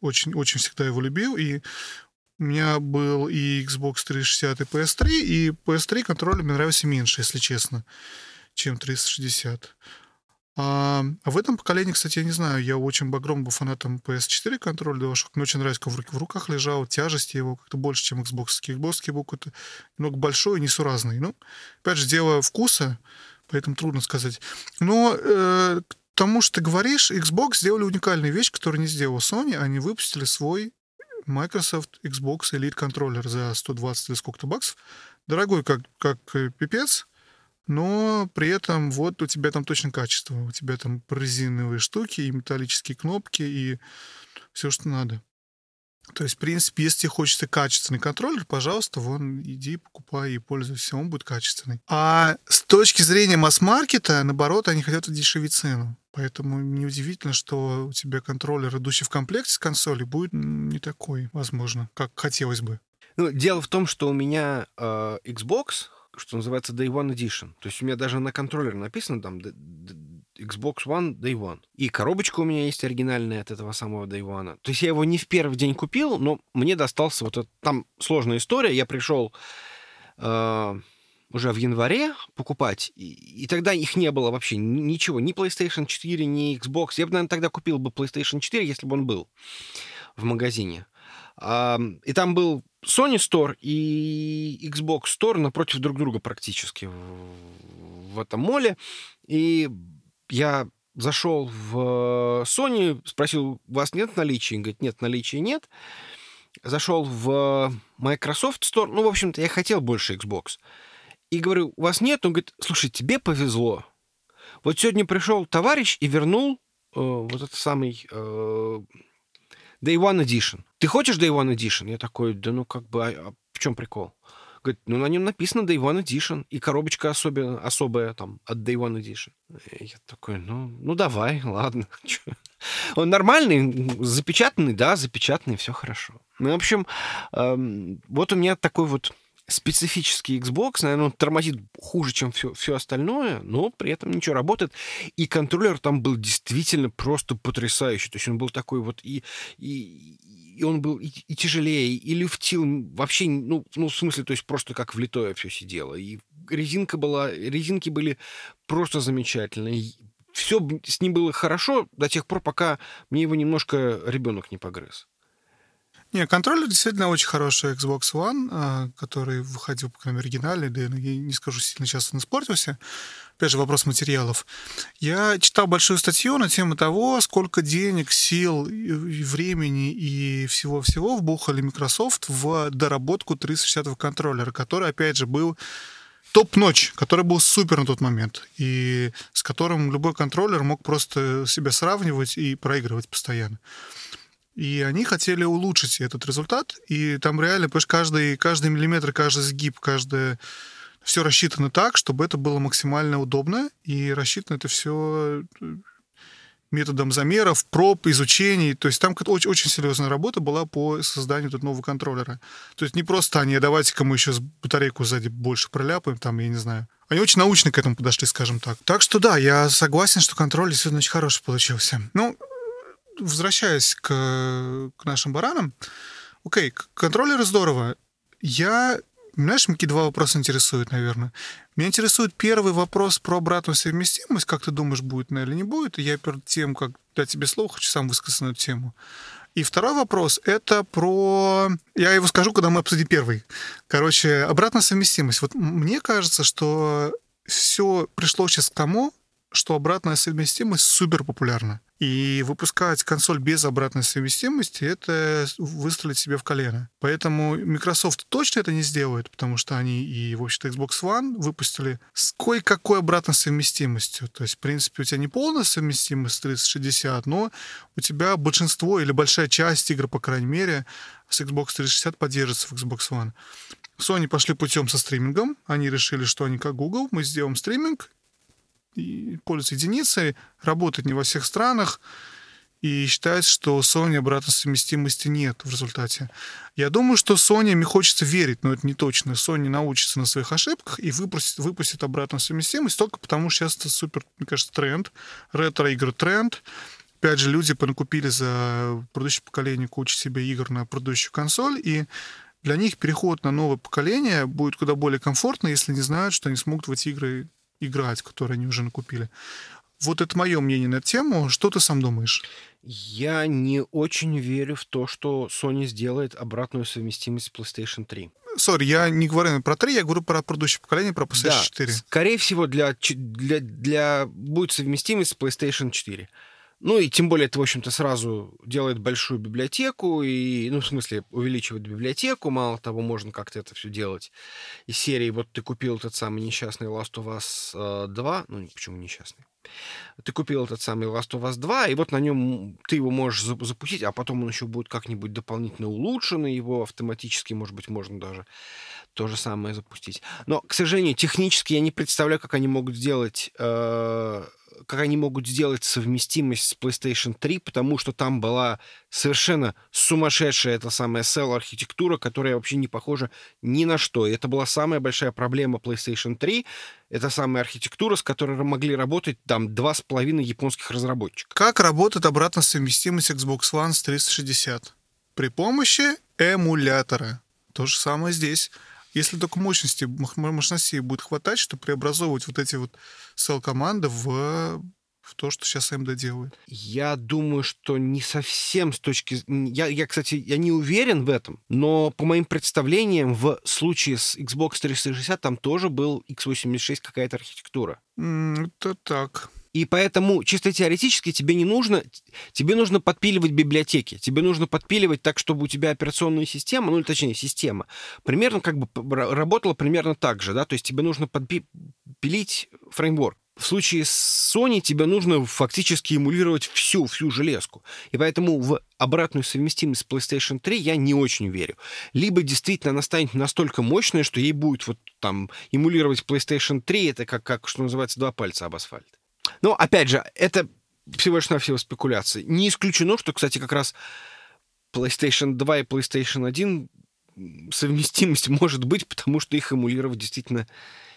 очень-очень всегда его любил, и у меня был и Xbox 360, и PS3, и PS3 контроллер мне нравился меньше, если честно, чем 360. А, в этом поколении, кстати, я не знаю, я очень багром был фанатом PS4 контроль DualShock. Мне очень нравится, как в, руках лежал, тяжесть его как-то больше, чем Xbox. Xbox был какой-то немного большой несуразный. Ну, опять же, дело вкуса, поэтому трудно сказать. Но э, к тому, что ты говоришь, Xbox сделали уникальную вещь, которую не сделала Sony. Они выпустили свой Microsoft Xbox Elite контроллер за 120 или сколько-то баксов. Дорогой, как, как пипец но при этом вот у тебя там точно качество. У тебя там прорезиновые штуки и металлические кнопки, и все, что надо. То есть, в принципе, если тебе хочется качественный контроллер, пожалуйста, вон, иди, покупай и пользуйся, он будет качественный. А с точки зрения масс-маркета, наоборот, они хотят удешевить цену. Поэтому неудивительно, что у тебя контроллер, идущий в комплекте с консолью, будет не такой, возможно, как хотелось бы.
Ну, дело в том, что у меня э, Xbox, что называется Day One Edition. То есть у меня даже на контроллере написано там Xbox One Day One. И коробочка у меня есть оригинальная от этого самого Day One. То есть я его не в первый день купил, но мне достался вот этот... Там сложная история. Я пришел э, уже в январе покупать, и, и тогда их не было вообще ничего. Ни PlayStation 4, ни Xbox. Я бы, наверное, тогда купил бы PlayStation 4, если бы он был в магазине. И там был Sony Store и Xbox Store напротив друг друга практически в, этом моле. И я зашел в Sony, спросил, у вас нет наличия? Он говорит, нет, наличия нет. Зашел в Microsoft Store. Ну, в общем-то, я хотел больше Xbox. И говорю, у вас нет? Он говорит, слушай, тебе повезло. Вот сегодня пришел товарищ и вернул э, вот этот самый э, Day One Edition. Ты хочешь Day One Edition? Я такой, да ну как бы, а, а в чем прикол? Говорит, ну на нем написано Day One Edition, и коробочка особенно, особая там от Day One Edition. И я такой, ну, ну давай, ладно. Он нормальный, запечатанный, да, запечатанный, все хорошо. Ну, в общем, эм, вот у меня такой вот специфический Xbox, наверное, он тормозит хуже, чем все, все остальное, но при этом ничего работает. И контроллер там был действительно просто потрясающий. То есть он был такой вот и, и, и он был и, и тяжелее, и люфтил вообще, ну, ну, в смысле, то есть просто как влитое все сидело. И резинка была, резинки были просто замечательные. Все с ним было хорошо до тех пор, пока мне его немножко ребенок не погрыз.
Не, контроллер действительно очень хороший Xbox One, а, который выходил, по крайней мере, оригинальный, да я не скажу, сильно часто он испортился. Опять же, вопрос материалов. Я читал большую статью на тему того, сколько денег, сил, времени и всего-всего вбухали Microsoft в доработку 360 контроллера, который, опять же, был топ-ночь, который был супер на тот момент, и с которым любой контроллер мог просто себя сравнивать и проигрывать постоянно. И они хотели улучшить этот результат. И там реально, понимаешь, каждый, каждый миллиметр, каждый сгиб, каждое... Все рассчитано так, чтобы это было максимально удобно. И рассчитано это все э, методом замеров, проб, изучений. То есть там очень, очень серьезная работа была по созданию этого нового контроллера. То есть не просто они, давайте-ка мы еще батарейку сзади больше проляпаем, там, я не знаю. Они очень научно к этому подошли, скажем так. Так что да, я согласен, что контроль действительно очень хороший получился. Ну, возвращаясь к, к нашим баранам, окей, контроллеры здорово. Я знаешь, какие два вопроса интересуют, наверное. Меня интересует первый вопрос про обратную совместимость. Как ты думаешь, будет она или не будет? И я перед тем, как дать тебе слово, хочу сам высказаться на эту тему. И второй вопрос — это про... Я его скажу, когда мы обсудим первый. Короче, обратная совместимость. Вот мне кажется, что все пришло сейчас к тому, что обратная совместимость супер популярна. И выпускать консоль без обратной совместимости — это выстрелить себе в колено. Поэтому Microsoft точно это не сделает, потому что они и, в общем-то, Xbox One выпустили с кое-какой обратной совместимостью. То есть, в принципе, у тебя не полная совместимость с 360, но у тебя большинство или большая часть игр, по крайней мере, с Xbox 360 поддерживается в Xbox One. Sony пошли путем со стримингом. Они решили, что они как Google, мы сделаем стриминг, пользуется единицей, работает не во всех странах, и считается, что Sony обратной совместимости нет в результате. Я думаю, что Sony, мне хочется верить, но это не точно. Sony научится на своих ошибках и выпустит, выпустит обратную совместимость только потому, что сейчас это супер, мне кажется, тренд. Ретро-игры тренд. Опять же, люди понакупили за предыдущее поколение кучу себе игр на предыдущую консоль, и для них переход на новое поколение будет куда более комфортно, если не знают, что они смогут в эти игры играть, которые они уже накупили. Вот это мое мнение на эту тему. Что ты сам думаешь?
Я не очень верю в то, что Sony сделает обратную совместимость с PlayStation 3.
Сори, я не говорю про 3, я говорю про предыдущее поколение, про PlayStation да, 4.
Скорее всего, для, для, для будет совместимость с PlayStation 4. Ну и тем более это, в общем-то, сразу делает большую библиотеку, и, ну, в смысле, увеличивает библиотеку. Мало того, можно как-то это все делать из серии. Вот ты купил этот самый несчастный Last of Us 2. Э, ну, почему несчастный? Ты купил этот самый Last of Us 2, и вот на нем ты его можешь запустить, а потом он еще будет как-нибудь дополнительно улучшенный, его автоматически, может быть, можно даже то же самое запустить. Но, к сожалению, технически я не представляю, как они могут сделать э, как они могут сделать совместимость с PlayStation 3, потому что там была совершенно сумасшедшая эта самая Cell-архитектура, которая вообще не похожа ни на что. И это была самая большая проблема PlayStation 3. Это самая архитектура, с которой могли работать там два с половиной японских разработчика.
Как работает обратная совместимость Xbox One с 360? При помощи эмулятора. То же самое здесь. Если только мощности, мощности будет хватать, чтобы преобразовывать вот эти вот cell-команды в в то, что сейчас AMD делает?
Я думаю, что не совсем с точки... Я, я, кстати, я не уверен в этом, но по моим представлениям, в случае с Xbox 360 там тоже был x86 какая-то архитектура.
Это так.
И поэтому чисто теоретически тебе не нужно, тебе нужно подпиливать библиотеки, тебе нужно подпиливать так, чтобы у тебя операционная система, ну, точнее, система, примерно как бы работала примерно так же, да, то есть тебе нужно подпилить фреймворк. В случае с Sony тебе нужно фактически эмулировать всю, всю железку. И поэтому в обратную совместимость с PlayStation 3 я не очень верю. Либо действительно она станет настолько мощной, что ей будет вот там эмулировать PlayStation 3, это как, как что называется, два пальца об асфальт. Но, опять же, это всего лишь навсего спекуляции. Не исключено, что, кстати, как раз PlayStation 2 и PlayStation 1 совместимость может быть, потому что их эмулировать действительно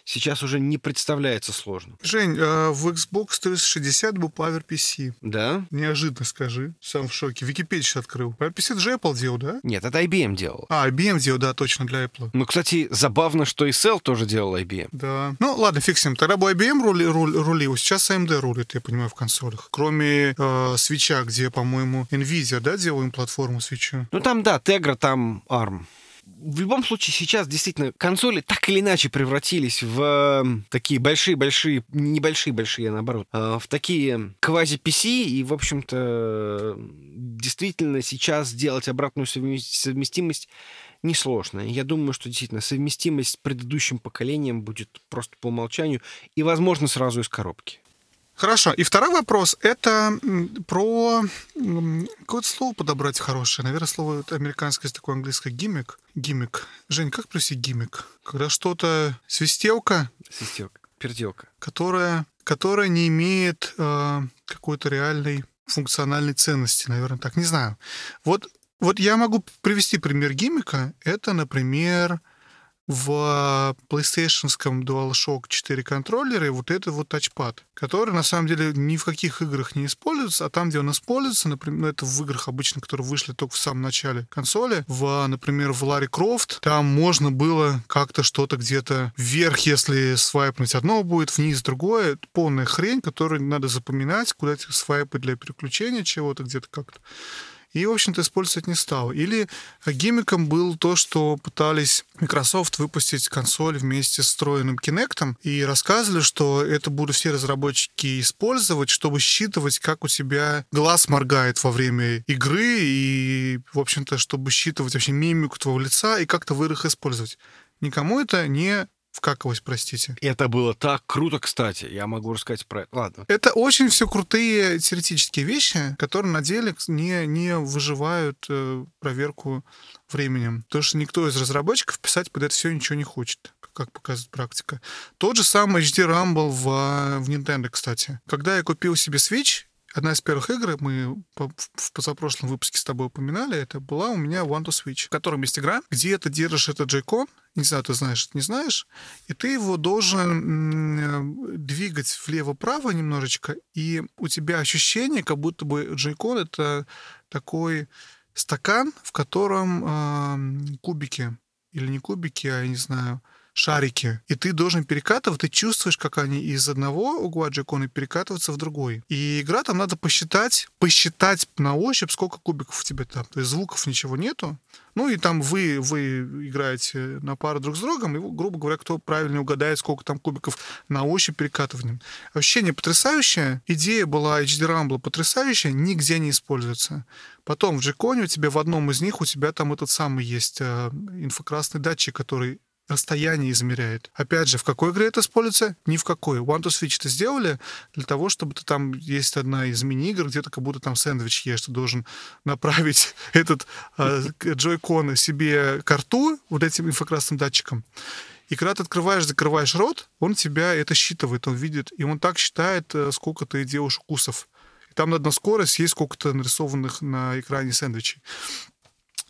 сейчас уже не представляется сложным.
Жень, а в Xbox 360 был PowerPC.
Да?
Неожиданно скажи. Сам в шоке. Википедию сейчас открыл. PowerPC это же Apple делал, да?
Нет, это IBM делал.
А, IBM делал, да, точно, для Apple.
Ну, кстати, забавно, что и Cell тоже делал IBM.
Да. Ну, ладно, ним. Тогда был IBM рули, рули, рулил, сейчас AMD рулит, я понимаю, в консолях. Кроме э, свеча, где, по-моему, NVIDIA, да, делаем платформу свечу?
Ну, там, да, Tegra, там ARM в любом случае сейчас действительно консоли так или иначе превратились в эм, такие большие-большие, небольшие-большие, наоборот, э, в такие квази-PC, и, в общем-то, действительно сейчас сделать обратную совместимость несложно. Я думаю, что действительно совместимость с предыдущим поколением будет просто по умолчанию и, возможно, сразу из коробки.
Хорошо. И второй вопрос — это про... Какое-то слово подобрать хорошее. Наверное, слово американское есть такое английское гиммик. Гиммик. Жень, как плюсить гиммик? Когда что-то... Свистелка?
Свистелка. Перделка.
Которая, которая не имеет э, какой-то реальной функциональной ценности, наверное, так. Не знаю. Вот, вот я могу привести пример гиммика. Это, например, в PlayStation DualShock 4 контроллере вот этот вот тачпад, который на самом деле ни в каких играх не используется, а там, где он используется, например, ну, это в играх обычно, которые вышли только в самом начале консоли, в, например, в Ларри Крофт, там можно было как-то что-то где-то вверх, если свайпнуть одно будет, вниз другое, полная хрень, которую надо запоминать, куда свайпы для переключения чего-то где-то как-то и, в общем-то, использовать не стал. Или гиммиком был то, что пытались Microsoft выпустить консоль вместе с встроенным Kinect, и рассказывали, что это будут все разработчики использовать, чтобы считывать, как у тебя глаз моргает во время игры, и, в общем-то, чтобы считывать вообще мимику твоего лица и как-то вы использовать. Никому это не вкакалось, простите.
Это было так круто, кстати. Я могу рассказать про это. Ладно.
Это очень все крутые теоретические вещи, которые на деле не, не выживают э, проверку временем. Потому что никто из разработчиков писать под это все ничего не хочет как показывает практика. Тот же самый HD Rumble в, в Nintendo, кстати. Когда я купил себе Switch, Одна из первых игр, мы в позапрошлом выпуске с тобой упоминали, это была у меня One to Switch, в котором есть игра, где ты держишь этот джейкон, не знаю, ты знаешь, не знаешь, и ты его должен двигать влево-право немножечко, и у тебя ощущение, как будто бы джейкон — это такой стакан, в котором э, кубики, или не кубики, а, я не знаю, шарики, и ты должен перекатывать, ты чувствуешь, как они из одного угла джекона перекатываются в другой. И игра там надо посчитать, посчитать на ощупь, сколько кубиков у тебя там. То есть звуков ничего нету. Ну и там вы, вы играете на пару друг с другом, и, грубо говоря, кто правильно угадает, сколько там кубиков на ощупь перекатыванием. Ощущение потрясающее. Идея была HD Rumble потрясающая, нигде не используется. Потом в Джеконе у тебя в одном из них у тебя там этот самый есть э, инфракрасный датчик, который расстояние измеряет. Опять же, в какой игре это используется? Ни в какой. One to Switch это сделали для того, чтобы ты там есть одна из мини-игр, где ты как будто там сэндвич ешь, ты должен направить этот э, джойкон себе к рту вот этим инфракрасным датчиком. И когда ты открываешь, закрываешь рот, он тебя это считывает, он видит, и он так считает, э, сколько ты делаешь укусов И там на скорость есть сколько-то нарисованных на экране сэндвичей.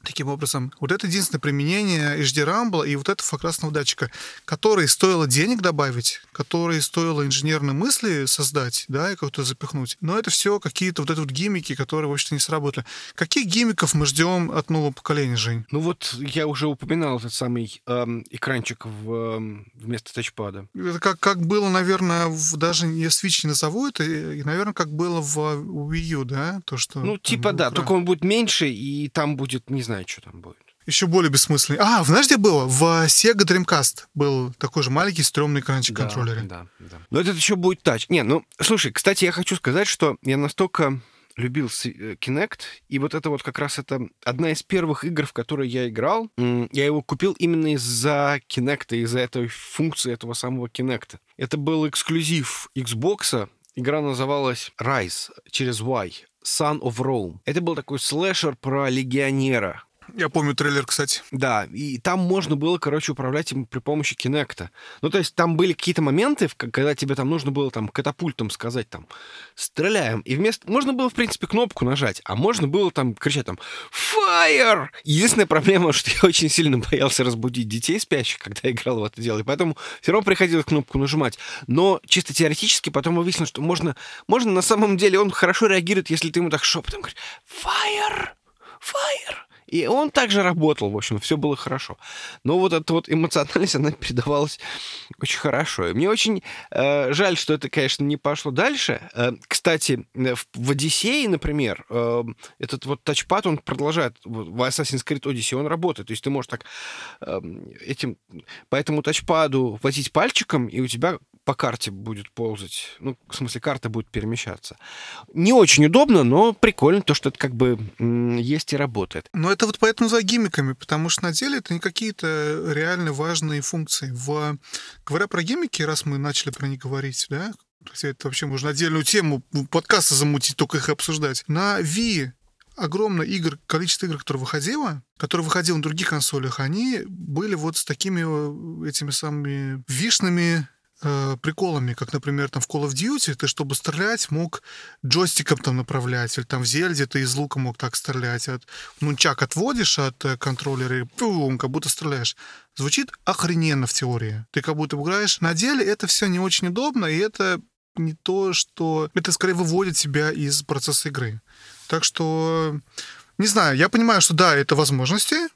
Таким образом, вот это единственное применение HD Rumble и вот этого красного датчика, который стоило денег добавить, который стоило инженерной мысли создать, да, и как-то запихнуть. Но это все какие-то вот эти вот гиммики, которые, в общем-то, не сработали. Каких гиммиков мы ждем от нового поколения, Жень?
Ну вот я уже упоминал этот самый эм, экранчик в, эм, вместо тачпада.
Это как, как было, наверное, в, даже не Switch не назову это, и, наверное, как было в Wii U, да? То, что
ну, типа, да, только он будет меньше, и там будет, не знаю, знаю, что там будет.
Еще более бессмысленный. А, знаешь, где было? В Sega Dreamcast был такой же маленький стрёмный экранчик
да,
контроллера.
Да, да. Но этот еще будет тач. Не, ну, слушай, кстати, я хочу сказать, что я настолько любил э, Kinect, и вот это вот как раз это одна из первых игр, в которые я играл. Я его купил именно из-за Kinect, из-за этой функции этого самого Kinect. Это был эксклюзив Xbox, Игра называлась Rise через Y. Son of Rome. Это был такой слэшер про легионера,
я помню трейлер, кстати.
Да, и там можно было, короче, управлять им при помощи Кинекта. Ну, то есть там были какие-то моменты, когда тебе там нужно было там катапультом сказать там «стреляем», и вместо... Можно было, в принципе, кнопку нажать, а можно было там кричать там «Fire!». Единственная проблема, что я очень сильно боялся разбудить детей спящих, когда играл в это дело, и поэтому все равно приходилось кнопку нажимать. Но чисто теоретически потом выяснилось, что можно, можно на самом деле, он хорошо реагирует, если ты ему так шепотом говоришь «Fire! Fire!» И он также работал, в общем, все было хорошо. Но вот эта вот эмоциональность, она передавалась очень хорошо. И мне очень э, жаль, что это, конечно, не пошло дальше. Э, кстати, в, в Одиссее, например, э, этот вот тачпад, он продолжает, в Assassin's Creed Odyssey он работает. То есть ты можешь так э, этим, по этому тачпаду возить пальчиком, и у тебя по карте будет ползать. Ну, в смысле, карта будет перемещаться. Не очень удобно, но прикольно, то, что это как бы есть и работает.
Но это вот поэтому за гиммиками, потому что на деле это не какие-то реально важные функции. В... Говоря про гиммики, раз мы начали про них говорить, да, это вообще можно отдельную тему подкаста замутить, только их обсуждать. На Wii огромное игр, количество игр, которые выходило, которые выходило на других консолях, они были вот с такими э, этими самыми вишными э, приколами, как, например, там в Call of Duty ты, чтобы стрелять, мог джойстиком там направлять, или там в Зельде ты из лука мог так стрелять. От, нунчак отводишь от э, контроллера и пум, как будто стреляешь. Звучит охрененно в теории. Ты как будто играешь. На деле это все не очень удобно, и это не то, что... Это скорее выводит тебя из процесса игры. Так что, не знаю, я понимаю, что да, это возможности,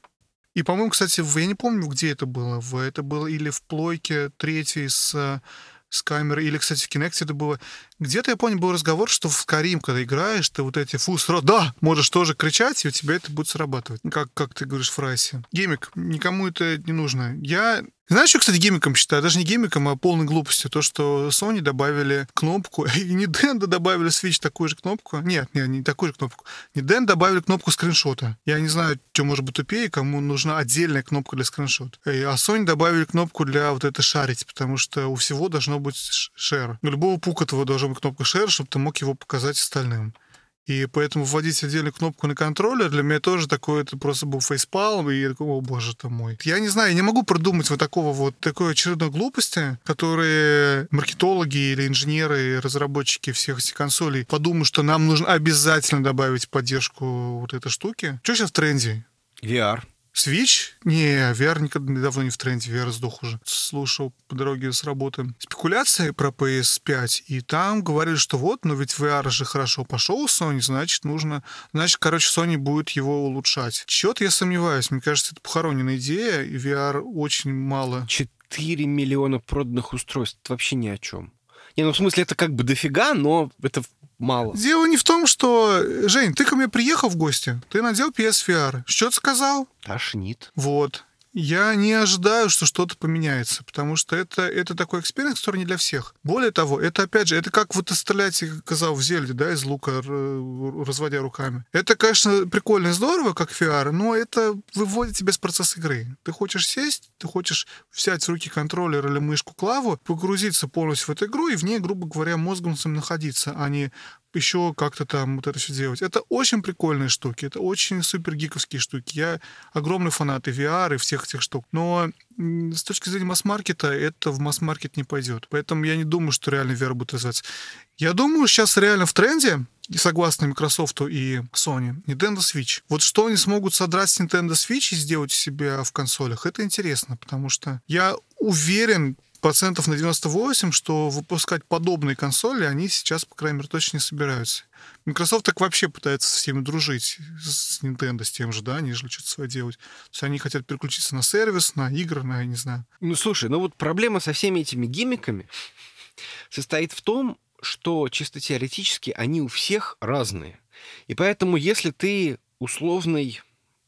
и, по-моему, кстати, в, я не помню, где это было. В, это было или в плойке третьей с, с камерой, или, кстати, в Kinect это было. Где-то, я помню, был разговор, что в Skyrim, когда играешь, ты вот эти фу, сразу, да, можешь тоже кричать, и у тебя это будет срабатывать. Как, как ты говоришь в Райсе. Геймик, никому это не нужно. Я знаешь, что, кстати, гиммиком считаю? Даже не гиммиком, а полной глупостью. То, что Sony добавили кнопку, и Nintendo добавили Switch такую же кнопку. Нет, нет, не такую же кнопку. Nintendo добавили кнопку скриншота. Я не знаю, что может быть тупее, кому нужна отдельная кнопка для скриншота. А Sony добавили кнопку для вот это шарить, потому что у всего должно быть share. У любого пука твоего должна быть кнопка share, чтобы ты мог его показать остальным. И поэтому вводить отдельную кнопку на контроллер для меня тоже такое, это просто был фейспалм, и я такой, о боже ты мой. Я не знаю, я не могу продумать вот такого вот, такой очередной глупости, которые маркетологи или инженеры, разработчики всех этих консолей подумают, что нам нужно обязательно добавить поддержку вот этой штуки. Что сейчас в тренде?
VR.
Switch? Не, VR никогда недавно не в тренде, VR сдох уже. Слушал по дороге с работы спекуляции про PS5, и там говорили, что вот, но ведь VR же хорошо пошел у Sony, значит, нужно... Значит, короче, Sony будет его улучшать. Чё-то я сомневаюсь. Мне кажется, это похороненная идея, и VR очень мало.
4 миллиона проданных устройств. Это вообще ни о чем. Не, ну в смысле, это как бы дофига, но это мало.
Дело не в том, что... Жень, ты ко мне приехал в гости, ты надел PSVR. Что ты сказал?
Тошнит.
Вот я не ожидаю, что что-то поменяется, потому что это, это такой experience, который не для всех. Более того, это, опять же, это как вот стрелять, как сказал, в Зельде, да, из лука, разводя руками. Это, конечно, прикольно и здорово, как VR, но это выводит тебя с процесса игры. Ты хочешь сесть, ты хочешь взять в руки контроллер или мышку клаву, погрузиться полностью в эту игру и в ней, грубо говоря, мозгом сам находиться, а не еще как-то там вот это все делать. Это очень прикольные штуки, это очень супер гиковские штуки. Я огромный фанат и VR, и всех этих штук. Но с точки зрения масс-маркета, это в масс-маркет не пойдет. Поэтому я не думаю, что реально VR будет развиваться. Я думаю, сейчас реально в тренде, согласно Microsoft и Sony, Nintendo Switch. Вот что они смогут содрать с Nintendo Switch и сделать у себя в консолях, это интересно, потому что я уверен, процентов на 98, что выпускать подобные консоли они сейчас, по крайней мере, точно не собираются. Microsoft так вообще пытается со всеми дружить, с Nintendo, с тем же, да, они же что-то свое делать. То есть они хотят переключиться на сервис, на игры, на, я не знаю.
Ну, слушай, ну вот проблема со всеми этими гиммиками состоит в том, что чисто теоретически они у всех разные. И поэтому, если ты условный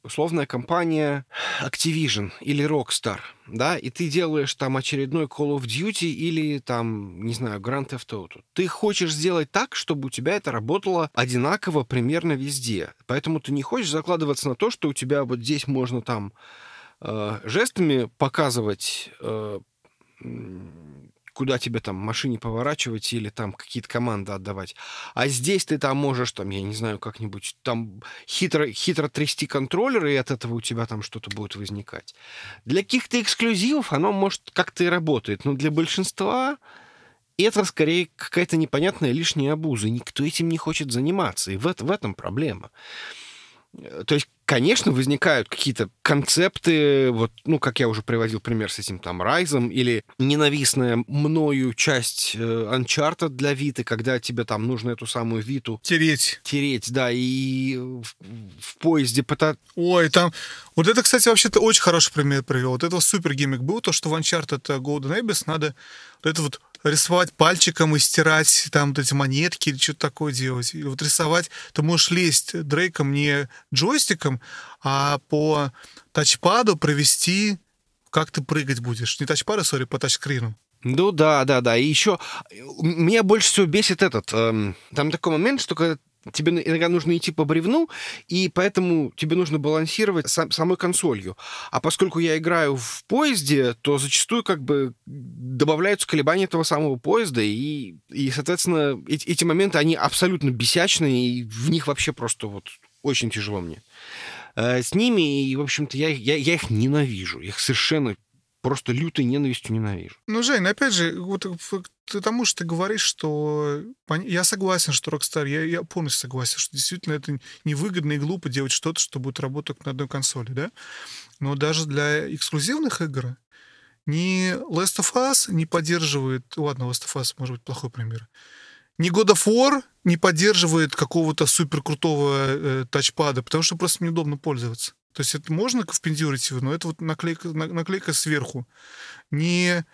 условная компания Activision или Rockstar, да, и ты делаешь там очередной Call of Duty или там, не знаю, Grand Theft Auto. Ты хочешь сделать так, чтобы у тебя это работало одинаково примерно везде. Поэтому ты не хочешь закладываться на то, что у тебя вот здесь можно там э, жестами показывать э, куда тебе там машине поворачивать или там какие-то команды отдавать. А здесь ты там можешь, там, я не знаю, как-нибудь там хитро, хитро трясти контроллеры, и от этого у тебя там что-то будет возникать. Для каких-то эксклюзивов оно, может, как-то и работает, но для большинства это скорее какая-то непонятная лишняя обуза. Никто этим не хочет заниматься. И в, в этом проблема. Э, то есть, конечно, возникают какие-то концепты, вот, ну, как я уже приводил пример с этим там Райзом, или ненавистная мною часть э, Uncharted для Виты, когда тебе там нужно эту самую Виту...
Тереть.
Тереть, да, и в, в поезде пытаться...
Ой, там... Вот это, кстати, вообще-то очень хороший пример привел. Вот это супер гиммик был, то, что в Uncharted Golden Abyss надо вот это вот рисовать пальчиком и стирать там вот эти монетки или что-то такое делать. И вот рисовать, ты можешь лезть дрейком не джойстиком, а по тачпаду провести, как ты прыгать будешь. Не тачпада, сори, по тачскрину.
Ну да, да, да. И еще меня больше всего бесит этот. Эм, там такой момент, что когда тебе иногда нужно идти по бревну, и поэтому тебе нужно балансировать сам, самой консолью. А поскольку я играю в поезде, то зачастую как бы добавляются колебания этого самого поезда, и, и соответственно, эти, эти моменты, они абсолютно бесячные, и в них вообще просто вот очень тяжело мне. Э, с ними, и, в общем-то, я, я, я их ненавижу. Их совершенно просто лютой ненавистью ненавижу.
Ну, Жень, опять же, вот ты тому, что ты говоришь, что я согласен, что Rockstar, я, я полностью согласен, что действительно это невыгодно и глупо делать что-то, что будет работать на одной консоли, да? Но даже для эксклюзивных игр ни Last of Us не поддерживает... Ладно, Last of Us, может быть, плохой пример. Ни God of War не поддерживает какого-то супер крутого э, тачпада, потому что просто неудобно пользоваться. То есть это можно впендюрить его, но это вот наклейка, наклейка сверху. Не,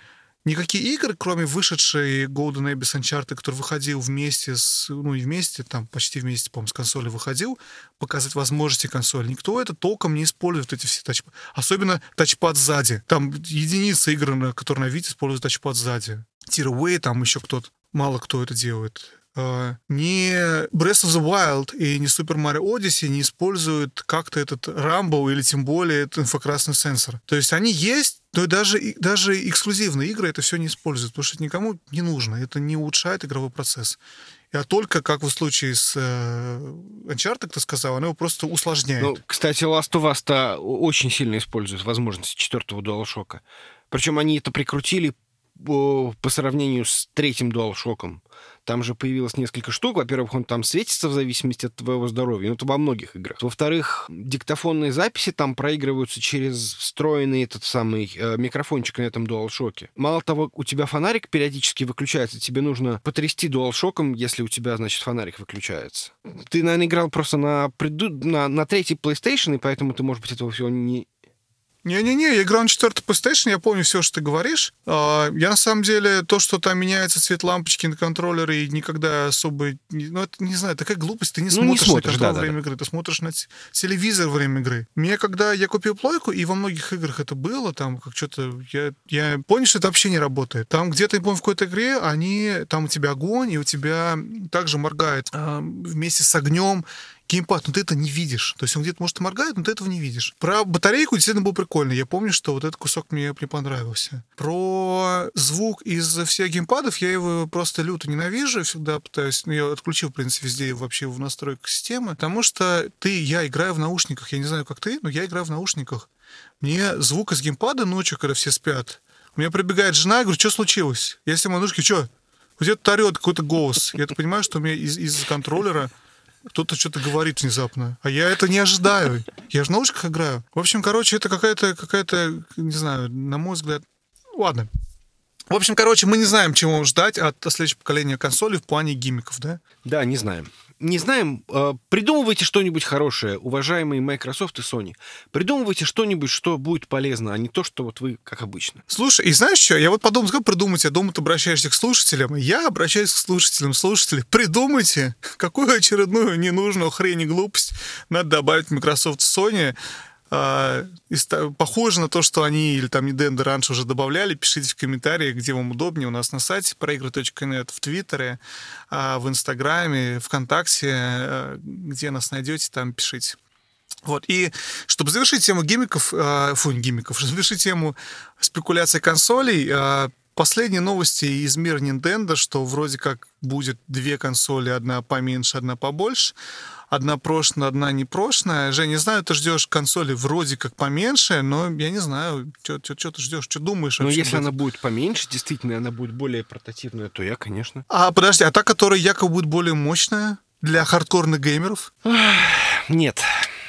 никакие игры, кроме вышедшей Golden Abyss Uncharted, который выходил вместе с... Ну, и вместе, там, почти вместе, по-моему, с консоли выходил, показать возможности консоли. Никто это толком не использует, эти все тачпады. Особенно тачпад сзади. Там единицы игр, которые на Вите используют тачпад сзади. Tearaway, там еще кто-то. Мало кто это делает. Uh, ни Breath of the Wild и не Super Mario Odyssey не используют как-то этот Rumble или тем более этот инфракрасный сенсор. То есть они есть, но даже, даже эксклюзивные игры это все не используют, потому что это никому не нужно. Это не улучшает игровой процесс. А только, как в случае с э, Uncharted, ты сказал, оно его просто усложняет. Ну,
кстати, Last of Us-то очень сильно использует возможности четвертого DualShock. Причем они это прикрутили по, сравнению с третьим DualShock. Там же появилось несколько штук. Во-первых, он там светится в зависимости от твоего здоровья. Ну, это во многих играх. Во-вторых, диктофонные записи там проигрываются через встроенный этот самый э, микрофончик на этом DualShock. Мало того, у тебя фонарик периодически выключается. Тебе нужно потрясти DualShock, если у тебя, значит, фонарик выключается. Ты, наверное, играл просто на, преду... на, на третий PlayStation, и поэтому ты, может быть, этого всего не,
не-не-не, я играл на четвертый PlayStation, я помню все, что ты говоришь. А, я на самом деле, то, что там меняется цвет лампочки на контроллере, и никогда особо... Ну, это, не знаю, такая глупость, ты не смотришь, ну, не смотришь на да, во время да. игры, ты смотришь на телевизор во время игры. Мне, когда я купил плойку, и во многих играх это было, там, как что-то... Я, я понял, что это вообще не работает. Там где-то, я помню, в какой-то игре, они... Там у тебя огонь, и у тебя также моргает э, вместе с огнем геймпад, но ты это не видишь. То есть он где-то, может, моргает, но ты этого не видишь. Про батарейку действительно был прикольный. Я помню, что вот этот кусок мне, мне понравился. Про звук из всех геймпадов я его просто люто ненавижу. Всегда пытаюсь... Ну, я отключил, в принципе, везде вообще в настройках системы. Потому что ты, я играю в наушниках. Я не знаю, как ты, но я играю в наушниках. Мне звук из геймпада ночью, когда все спят, у меня прибегает жена, я говорю, что случилось? Я снимаю наушники, что? Тут орет какой-то голос. Я так понимаю, что у меня из, из контроллера кто-то что-то говорит внезапно. А я это не ожидаю. Я же в наушниках играю. В общем, короче, это какая-то, какая-то, не знаю, на мой взгляд... Ладно. В общем, короче, мы не знаем, чего ждать от следующего поколения консолей в плане гиммиков, да?
Да, не знаем не знаем, э, придумывайте что-нибудь хорошее, уважаемые Microsoft и Sony. Придумывайте что-нибудь, что будет полезно, а не то, что вот вы, как обычно.
Слушай, и знаешь что? Я вот подумал, как придумать, я думаю, ты обращаешься к слушателям. Я обращаюсь к слушателям. Слушатели, придумайте, какую очередную ненужную хрень и глупость надо добавить Microsoft и Sony, похоже на то, что они или там Nintendo раньше уже добавляли, пишите в комментариях, где вам удобнее. У нас на сайте проигры.нет, в Твиттере, а, в Инстаграме, ВКонтакте, а, где нас найдете, там пишите. Вот, и чтобы завершить тему гиммиков, фу, не гиммиков, чтобы завершить тему спекуляции консолей, последние новости из мира Nintendo, что вроде как будет две консоли, одна поменьше, одна побольше одна прошная, одна не прошная. Жень, не знаю, ты ждешь консоли вроде как поменьше, но я не знаю, что ты ждешь, что думаешь
Ну, если она будет поменьше, действительно, она будет более портативная, то я, конечно.
А, подожди, а та, которая якобы будет более мощная для хардкорных геймеров?
Нет,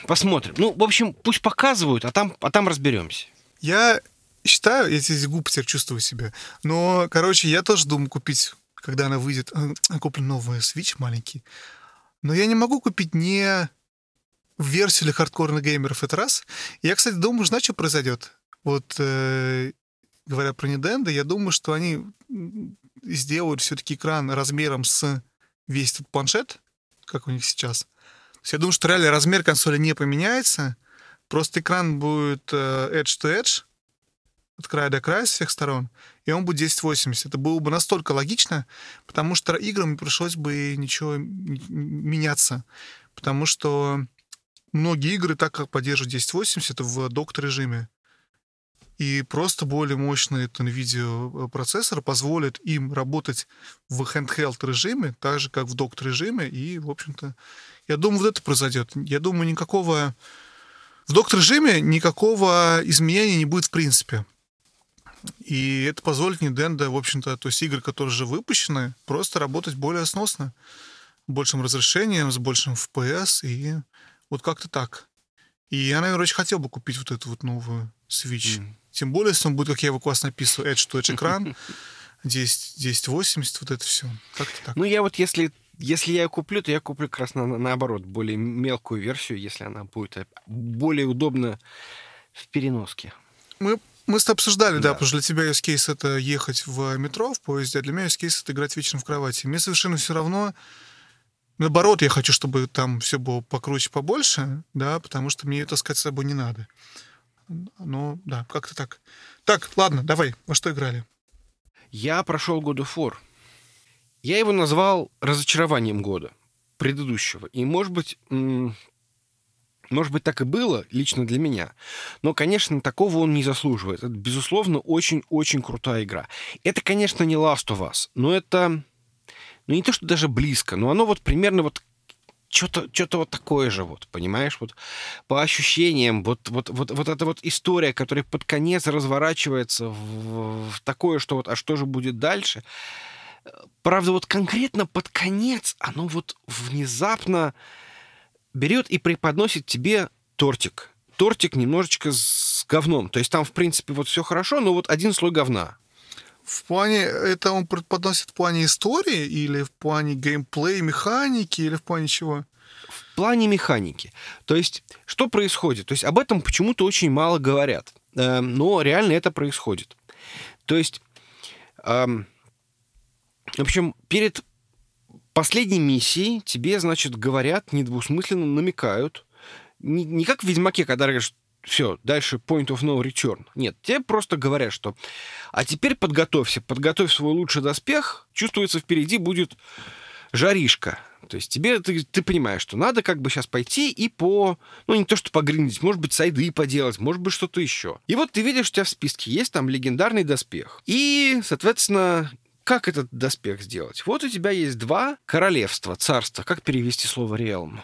посмотрим. Ну, в общем, пусть показывают, а там, а там разберемся.
Я считаю, я здесь глупо теперь чувствую себя, но, короче, я тоже думаю купить, когда она выйдет, э, куплю новый Switch маленький, но я не могу купить не версию для хардкорных геймеров, это раз. Я, кстати, думаю, знаешь, что произойдет? Вот, э, говоря про Nintendo, я думаю, что они сделают все-таки экран размером с весь этот планшет, как у них сейчас. То есть я думаю, что реально размер консоли не поменяется, просто экран будет э, edge-to-edge, от края до края с всех сторон, и он будет 1080. Это было бы настолько логично, потому что играм пришлось бы ничего меняться. Потому что многие игры так как поддерживают 1080 в докт-режиме. И просто более мощный NVIDIA процессор позволит им работать в handheld режиме, так же, как в докт режиме. И, в общем-то, я думаю, вот это произойдет. Я думаю, никакого... В докт режиме никакого изменения не будет в принципе. И это позволит Nintendo, в общем-то, то есть игры, которые уже выпущены, просто работать более сносно, большим разрешением, с большим FPS, и вот как-то так. И я, наверное, очень хотел бы купить вот эту вот новую Switch. Mm. Тем более, если он будет, как я его классно описываю, Edge to Edge экран, 10, 1080, вот это все. Как-то так.
Ну, я вот если если я ее куплю, то я куплю как раз на, наоборот, более мелкую версию, если она будет э, более удобна в переноске.
Мы мы с тобой обсуждали, да. да, потому что для тебя use кейс это ехать в метро, в поезде, а для меня use кейс это играть вечером в кровати. Мне совершенно все равно. Наоборот, я хочу, чтобы там все было покруче, побольше, да, потому что мне это сказать с собой не надо. Ну, да, как-то так. Так, ладно, давай, во что играли?
Я прошел God of War. Я его назвал разочарованием года предыдущего. И, может быть, может быть, так и было лично для меня. Но, конечно, такого он не заслуживает. Это, безусловно, очень-очень крутая игра. Это, конечно, не Last of Us, но это... Ну, не то, что даже близко, но оно вот примерно вот что-то что вот такое же, вот, понимаешь, вот по ощущениям, вот, вот, вот, вот эта вот история, которая под конец разворачивается в, в такое, что вот, а что же будет дальше? Правда, вот конкретно под конец оно вот внезапно берет и преподносит тебе тортик. Тортик немножечко с говном. То есть там, в принципе, вот все хорошо, но вот один слой говна.
В плане, это он преподносит в плане истории или в плане геймплея, механики или в плане чего?
В плане механики. То есть, что происходит? То есть, об этом почему-то очень мало говорят. Эм, но реально это происходит. То есть, эм, в общем, перед последней миссии тебе, значит, говорят, недвусмысленно намекают, не, не как в Ведьмаке, когда говоришь, все, дальше point of no return. Нет, тебе просто говорят, что а теперь подготовься, подготовь свой лучший доспех, чувствуется, впереди будет жаришка. То есть тебе, ты, ты понимаешь, что надо как бы сейчас пойти и по, ну не то что погрындить, может быть, сайды поделать, может быть, что-то еще. И вот ты видишь, у тебя в списке есть там легендарный доспех. И, соответственно, как этот доспех сделать? Вот у тебя есть два королевства, царства. Как перевести слово «реалм»?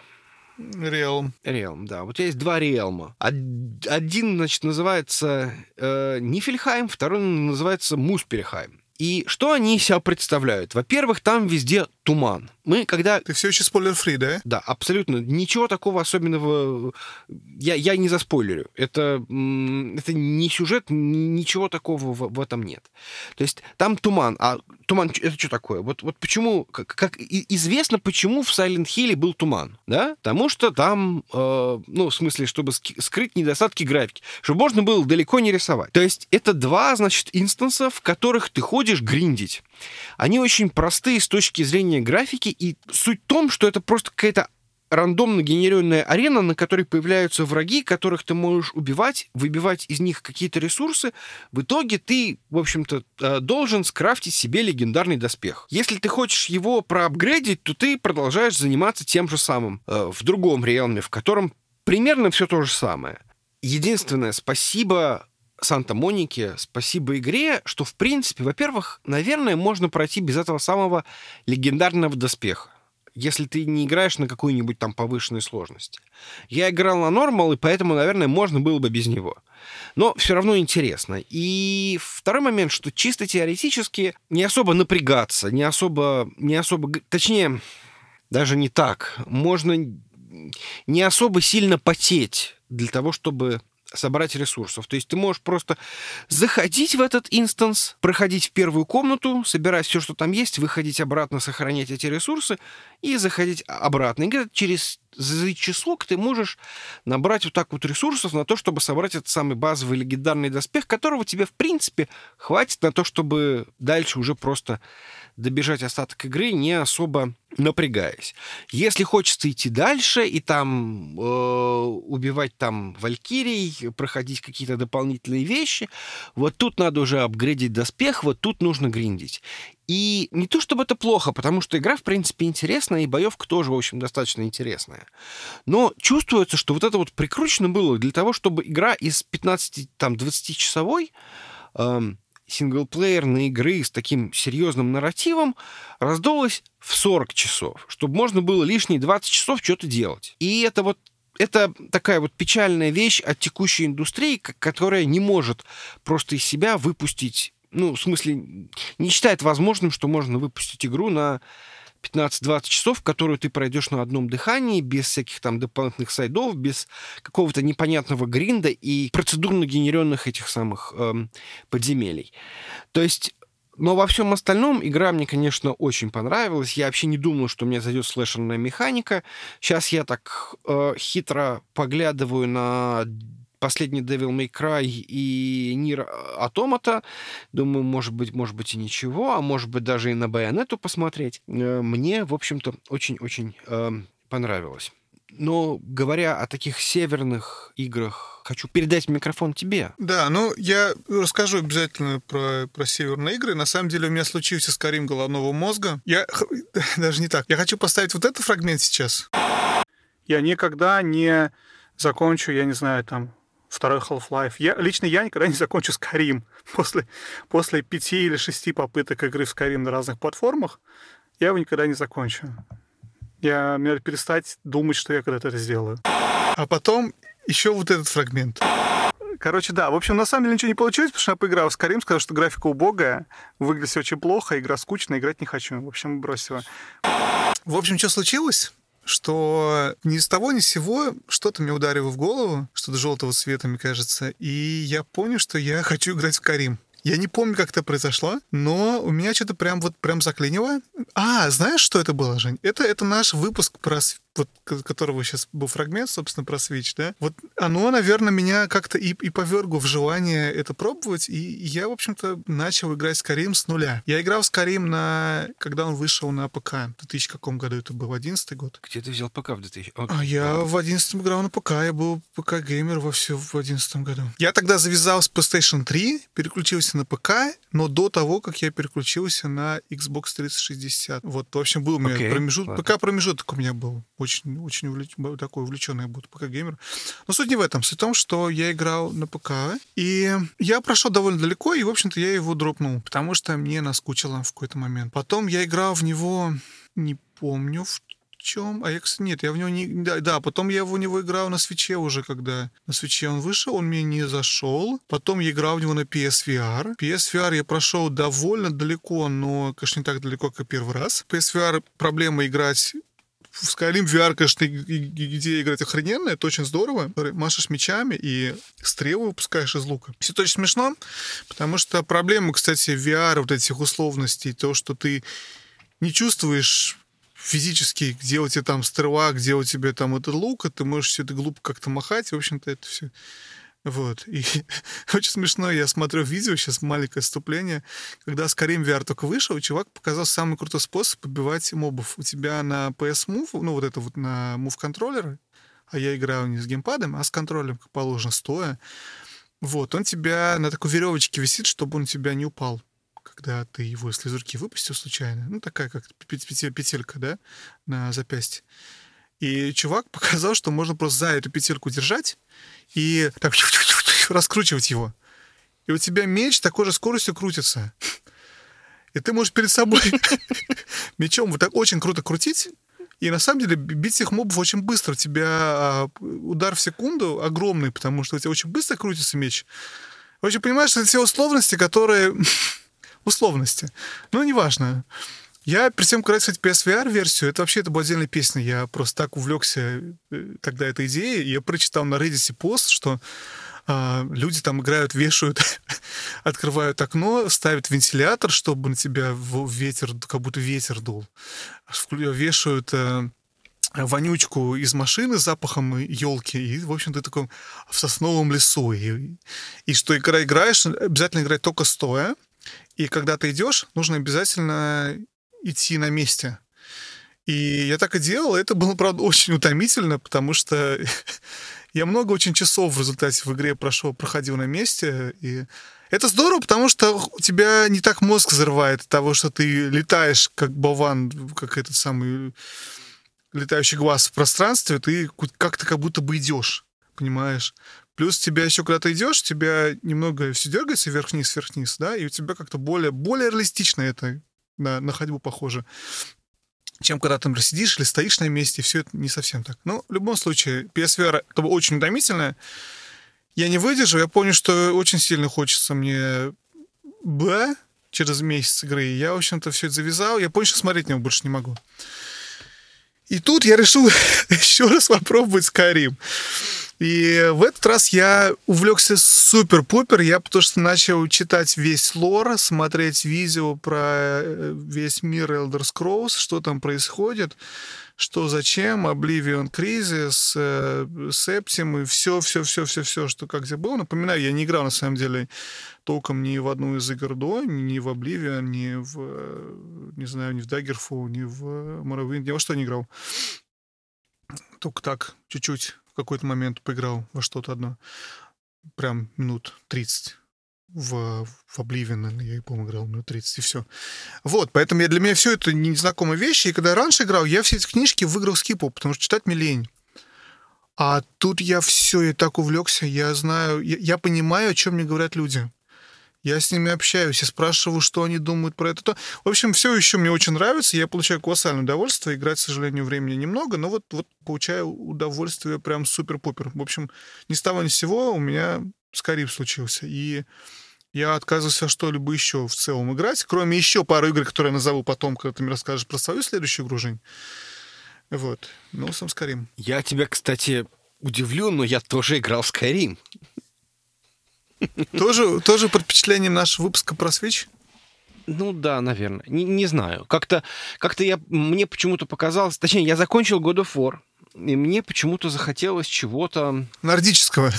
Реалм.
Реалм, да. Вот у тебя есть два реалма. Один, значит, называется э, Нифельхайм, второй называется Муспельхайм. И что они из себя представляют? Во-первых, там везде туман. Мы когда...
Ты все еще спойлер-фри, да?
Да, абсолютно. Ничего такого особенного я, я не заспойлерю. Это, это не сюжет, ничего такого в, в этом нет. То есть там туман. А туман это что такое? Вот, вот почему, как, как известно, почему в Silent Hill был туман, да? Потому что там, э, ну, в смысле, чтобы скрыть недостатки графики, чтобы можно было далеко не рисовать. То есть это два, значит, инстанса, в которых ты ходишь гриндить. Они очень простые с точки зрения графики, и суть в том, что это просто какая-то рандомно генерированная арена, на которой появляются враги, которых ты можешь убивать, выбивать из них какие-то ресурсы. В итоге ты, в общем-то, э, должен скрафтить себе легендарный доспех. Если ты хочешь его проапгрейдить, то ты продолжаешь заниматься тем же самым э, в другом реалме, в котором примерно все то же самое. Единственное, спасибо Санта-Монике, спасибо игре, что, в принципе, во-первых, наверное, можно пройти без этого самого легендарного доспеха если ты не играешь на какую-нибудь там повышенной сложности. Я играл на нормал, и поэтому, наверное, можно было бы без него. Но все равно интересно. И второй момент, что чисто теоретически не особо напрягаться, не особо, не особо, точнее, даже не так. Можно не особо сильно потеть для того, чтобы собрать ресурсов. То есть ты можешь просто заходить в этот инстанс, проходить в первую комнату, собирать все, что там есть, выходить обратно, сохранять эти ресурсы и заходить обратно. И где-то через за часок ты можешь набрать вот так вот ресурсов на то, чтобы собрать этот самый базовый легендарный доспех, которого тебе, в принципе, хватит на то, чтобы дальше уже просто добежать остаток игры, не особо напрягаясь. Если хочется идти дальше и там э, убивать там валькирий, проходить какие-то дополнительные вещи, вот тут надо уже апгрейдить доспех, вот тут нужно гриндить. И не то чтобы это плохо, потому что игра, в принципе, интересная, и боевка тоже, в общем, достаточно интересная. Но чувствуется, что вот это вот прикручено было для того, чтобы игра из 15-20 часовой эм, синглплеерной игры с таким серьезным нарративом раздулась в 40 часов, чтобы можно было лишние 20 часов что-то делать. И это вот это такая вот печальная вещь от текущей индустрии, которая не может просто из себя выпустить, ну, в смысле, не считает возможным, что можно выпустить игру на 15-20 часов, которую ты пройдешь на одном дыхании, без всяких там дополнительных сайдов, без какого-то непонятного гринда и процедурно генеренных этих самых эм, подземелий. То есть но во всем остальном игра мне, конечно, очень понравилась. Я вообще не думал, что мне зайдет слэшерная механика. Сейчас я так э, хитро поглядываю на последний Devil May Cry и Нир Автомата. Думаю, может быть, может быть и ничего, а может быть даже и на Байонету посмотреть. Э, мне, в общем-то, очень-очень э, понравилось. Но говоря о таких северных играх, хочу передать микрофон тебе.
Да, ну я расскажу обязательно про, про северные игры. На самом деле у меня случился скорим головного мозга. Я даже не так. Я хочу поставить вот этот фрагмент сейчас. Я никогда не закончу, я не знаю, там, второй Half-Life. Я, лично я никогда не закончу Skyrim. После, после пяти или шести попыток игры в Skyrim на разных платформах, я его никогда не закончу. Я, мне надо перестать думать, что я когда-то это сделаю. А потом еще вот этот фрагмент. Короче, да. В общем, на самом деле ничего не получилось, потому что я поиграл в Skyrim, сказал, что графика убогая, выглядит все очень плохо, игра скучная, играть не хочу. В общем, бросила. В общем, что случилось? Что ни с того ни с сего что-то мне ударило в голову, что-то желтого цвета, мне кажется, и я понял, что я хочу играть в Карим. Я не помню, как это произошло, но у меня что-то прям вот прям заклинило. А, знаешь, что это было, Жень? Это, это наш выпуск про вот, которого сейчас был фрагмент, собственно, про Switch, да, вот оно, наверное, меня как-то и, и повергло в желание это пробовать, и я, в общем-то, начал играть Skyrim с нуля. Я играл Skyrim на... когда он вышел на ПК. В 2000 каком году это был? 11 год?
Где ты взял ПК в 2000?
А, а я в 11 играл на ПК, я был ПК-геймер во все в 11 году. Я тогда завязал с PlayStation 3, переключился на ПК, но до того, как я переключился на Xbox 360. Вот, в общем, был у меня okay, промежуток, ПК-промежуток у меня был очень, очень увлеч... такой увлеченный был ПК-геймер. Но суть не в этом. Суть в том, что я играл на ПК, и я прошел довольно далеко, и, в общем-то, я его дропнул, потому что мне наскучило в какой-то момент. Потом я играл в него, не помню, в чем? А я, кстати, нет, я в него не... Да, да, потом я в него играл на Switch е уже, когда на Switch е он вышел, он мне не зашел. Потом я играл в него на PSVR. PSVR я прошел довольно далеко, но, конечно, не так далеко, как первый раз. PSVR проблема играть в Skyrim VR, конечно, где играть охрененно, это очень здорово. Машешь мечами и стрелы выпускаешь из лука. Все это очень смешно, потому что проблема, кстати, VR, вот этих условностей, то, что ты не чувствуешь физически, где у тебя там стрела, где у тебя там этот лук, и ты можешь все это глупо как-то махать, в общем-то, это все вот. И очень смешно, я смотрю видео, сейчас маленькое вступление, когда Skyrim VR только вышел, чувак показал самый крутой способ побивать мобов. У тебя на PS Move, ну вот это вот на Move контроллеры, а я играю не с геймпадом, а с контролем, как положено, стоя. Вот, он тебя на такой веревочке висит, чтобы он тебя не упал когда ты его из руки выпустил случайно, ну, такая как петелька, да, на запястье. И чувак показал, что можно просто за эту петельку держать и так раскручивать его. И у тебя меч такой же скоростью крутится. И ты можешь перед собой мечом вот так очень круто крутить, и на самом деле бить этих мобов очень быстро. У тебя а, удар в секунду огромный, потому что у тебя очень быстро крутится меч. В общем, понимаешь, это все условности, которые условности. Ну, неважно. Я перед тем, как кстати, PSVR-версию, это вообще это была отдельная песня. Я просто так увлекся э, тогда этой идеей. Я прочитал на Reddit пост, что а, люди там играют, вешают, открывают окно, ставят вентилятор, чтобы на тебя ветер, как будто ветер дул. Вешают а, вонючку из машины с запахом елки, и, в общем, ты такой в сосновом лесу. И, и что игра играешь, обязательно играть только стоя, и когда ты идешь, нужно обязательно идти на месте. И я так и делал. Это было, правда, очень утомительно, потому что я много очень часов в результате в игре прошел, проходил на месте. И это здорово, потому что у тебя не так мозг взрывает от того, что ты летаешь как болван, как этот самый летающий глаз в пространстве, ты как-то как будто бы идешь, понимаешь? Плюс тебя еще, когда ты идешь, тебя немного все дергается вверх-вниз, вверх-вниз, да, и у тебя как-то более, более реалистично это на, на ходьбу похоже чем когда ты сидишь или стоишь на месте, все это не совсем так. Но в любом случае, PSVR это было очень утомительно. Я не выдержал, я понял, что очень сильно хочется мне Б через месяц игры. Я, в общем-то, все это завязал. Я понял, что смотреть на него больше не могу. И тут я решил еще раз попробовать Skyrim. И в этот раз я увлекся супер-пупер. Я потому что начал читать весь лор, смотреть видео про э, весь мир Elder Scrolls, что там происходит, что зачем, Oblivion Crisis, э, и все, все, все, все, все, что как где было. Напоминаю, я не играл на самом деле толком ни в одну из игр до, ни в Oblivion, ни в, э, не знаю, ни в Daggerfall, ни в Morrowind, ни во что не играл. Только так, чуть-чуть в какой-то момент поиграл во что-то одно. Прям минут 30 в, в Oblivion, я, по-моему, играл минут 30, и все. Вот, поэтому я, для меня все это незнакомые вещи, и когда я раньше играл, я все эти книжки выиграл скипал, потому что читать мне лень. А тут я все, я так увлекся, я знаю, я, я понимаю, о чем мне говорят люди. Я с ними общаюсь, я спрашиваю, что они думают про это. То. В общем, все еще мне очень нравится, я получаю колоссальное удовольствие. Играть, к сожалению, времени немного, но вот, вот получаю удовольствие прям супер-пупер. В общем, ни с того ни с сего у меня Скарип случился. И я отказываюсь что-либо еще в целом играть, кроме еще пары игр, которые я назову потом, когда ты мне расскажешь про свою следующую игру, Жень. Вот. Ну, сам Скарим.
Я тебя, кстати, удивлю, но я тоже играл в Skyrim.
Тоже, тоже под впечатлением нашего выпуска про Switch?
Ну да, наверное. Не, не знаю. Как-то как я... Мне почему-то показалось... Точнее, я закончил God of War, и мне почему-то захотелось чего-то...
Нордического.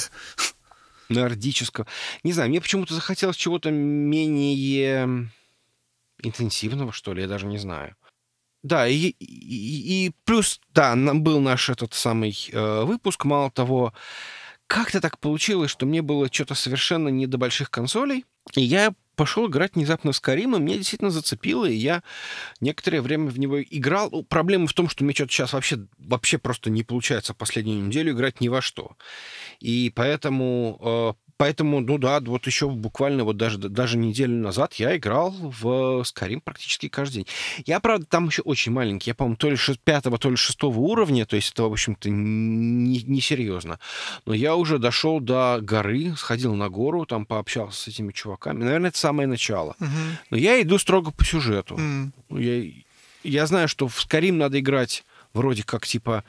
Нордического. Не знаю, мне почему-то захотелось чего-то менее интенсивного, что ли, я даже не знаю. Да, и, и, и плюс, да, был наш этот самый э, выпуск, мало того, как-то так получилось, что мне было что-то совершенно не до больших консолей, и я пошел играть внезапно Skyrim, и меня действительно зацепило, и я некоторое время в него играл. Ну, проблема в том, что мне что-то сейчас вообще, вообще просто не получается последнюю неделю играть ни во что. И поэтому э, Поэтому, ну да, вот еще буквально вот даже, даже неделю назад я играл в Skyrim практически каждый день. Я, правда, там еще очень маленький. Я, по-моему, то ли пятого, то ли шестого уровня, то есть это, в общем-то, несерьезно. Не Но я уже дошел до горы, сходил на гору, там пообщался с этими чуваками. Наверное, это самое начало. Угу. Но я иду строго по сюжету. Угу. Я, я знаю, что в Skyrim надо играть вроде как, типа,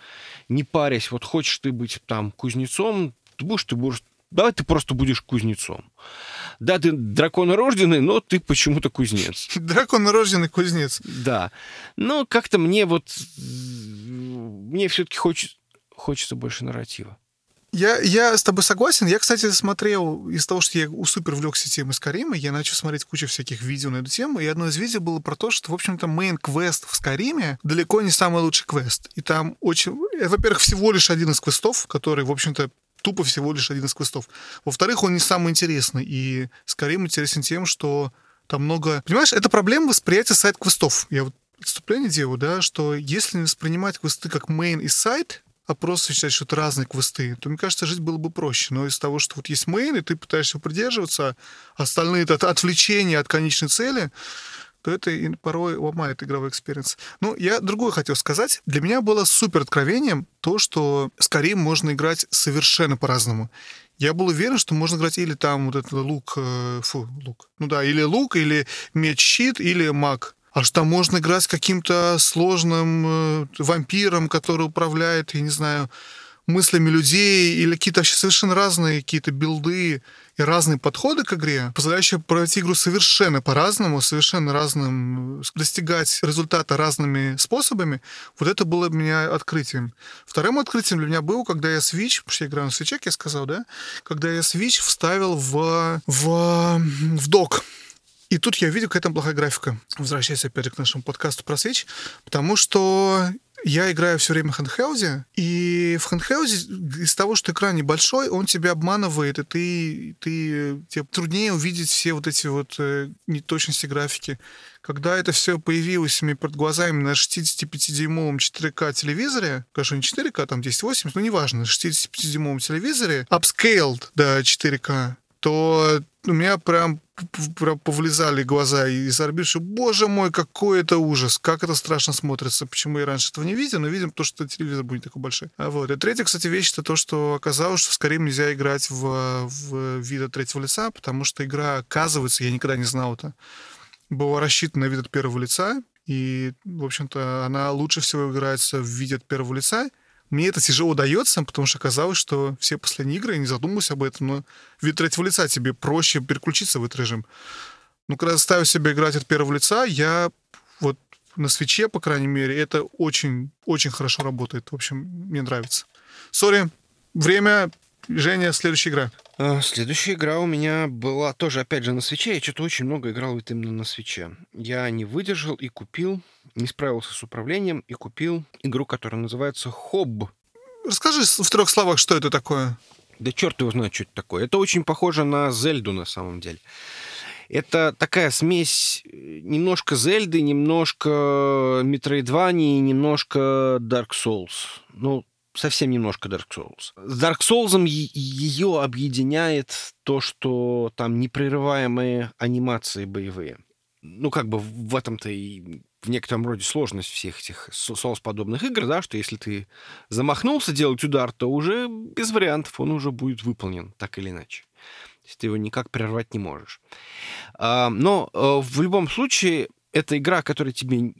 не парясь, вот хочешь ты быть там кузнецом, ты будешь, ты будешь давай ты просто будешь кузнецом. Да, ты драконорожденный, но ты почему-то кузнец.
Драконорожденный кузнец.
Да. Но как-то мне вот... Мне все-таки хочется, хочется больше нарратива.
Я, я с тобой согласен. Я, кстати, смотрел из того, что я супер увлекся темой Скайрима, я начал смотреть кучу всяких видео на эту тему, и одно из видео было про то, что, в общем-то, main-квест в Скайриме далеко не самый лучший квест. И там очень... Во-первых, всего лишь один из квестов, который, в общем-то, тупо всего лишь один из квестов. Во-вторых, он не самый интересный, и Skyrim интересен тем, что там много... Понимаешь, это проблема восприятия side-квестов. Я вот отступление делаю, да, что если не воспринимать квесты как main и side, а просто считать, что это разные квесты, то, мне кажется, жить было бы проще. Но из того, что вот есть main, и ты пытаешься придерживаться, а остальные — это отвлечение от конечной цели, то это порой ломает игровой experience. Ну, я другое хотел сказать. Для меня было супер откровением то, что в Skyrim можно играть совершенно по-разному. Я был уверен, что можно играть или там вот этот лук, э, фу, лук, ну да, или лук, или меч-щит, или маг. А что там можно играть с каким-то сложным э, вампиром, который управляет, я не знаю, мыслями людей, или какие-то вообще совершенно разные какие-то билды и разные подходы к игре, позволяющие пройти игру совершенно по-разному, совершенно разным, достигать результата разными способами, вот это было для меня открытием. Вторым открытием для меня было, когда я Switch, потому что я играю на Switch, я сказал, да, когда я Switch вставил в, в, в док. И тут я видел, какая там плохая графика. Возвращаясь опять к нашему подкасту про Switch, потому что я играю все время в хендхелде, и в хендхелде из того, что экран небольшой, он тебя обманывает, и ты, ты, тебе труднее увидеть все вот эти вот э, неточности графики. Когда это все появилось мне перед глазами на 65-дюймовом 4К телевизоре, конечно, не 4К, а там 1080, но неважно, на 65-дюймовом телевизоре, upscaled до 4К, то у меня прям повлезали глаза из орбит, что, боже мой, какой это ужас, как это страшно смотрится. Почему я раньше этого не видел, но видим то, что телевизор будет такой большой. А вот. И третья, кстати, вещь, это то, что оказалось, что скорее нельзя играть в, в вид от третьего лица, потому что игра, оказывается, я никогда не знал это, была рассчитана на вид от первого лица, и, в общем-то, она лучше всего играется в виде от первого лица, мне это тяжело дается, потому что оказалось, что все последние игры, я не задумывался об этом, но вид третьего лица тебе проще переключиться в этот режим. Ну, когда заставил себя играть от первого лица, я вот на свече, по крайней мере, это очень, очень хорошо работает. В общем, мне нравится. Сори, время Женя, следующая игра.
А, следующая игра у меня была тоже, опять же, на свече. Я что-то очень много играл именно на свече. Я не выдержал и купил, не справился с управлением и купил игру, которая называется Хоб.
Расскажи в трех словах, что это такое.
Да черт его знает, что это такое. Это очень похоже на Зельду на самом деле. Это такая смесь э, немножко Зельды, немножко Metroidvania, немножко Dark Souls. Ну, совсем немножко Dark Souls. С Dark Souls ее объединяет то, что там непрерываемые анимации боевые. Ну, как бы в этом-то и в некотором роде сложность всех этих соус-подобных игр, да, что если ты замахнулся делать удар, то уже без вариантов он уже будет выполнен, так или иначе. То есть ты его никак прервать не можешь. А, но э, в любом случае, это игра, которая тебе,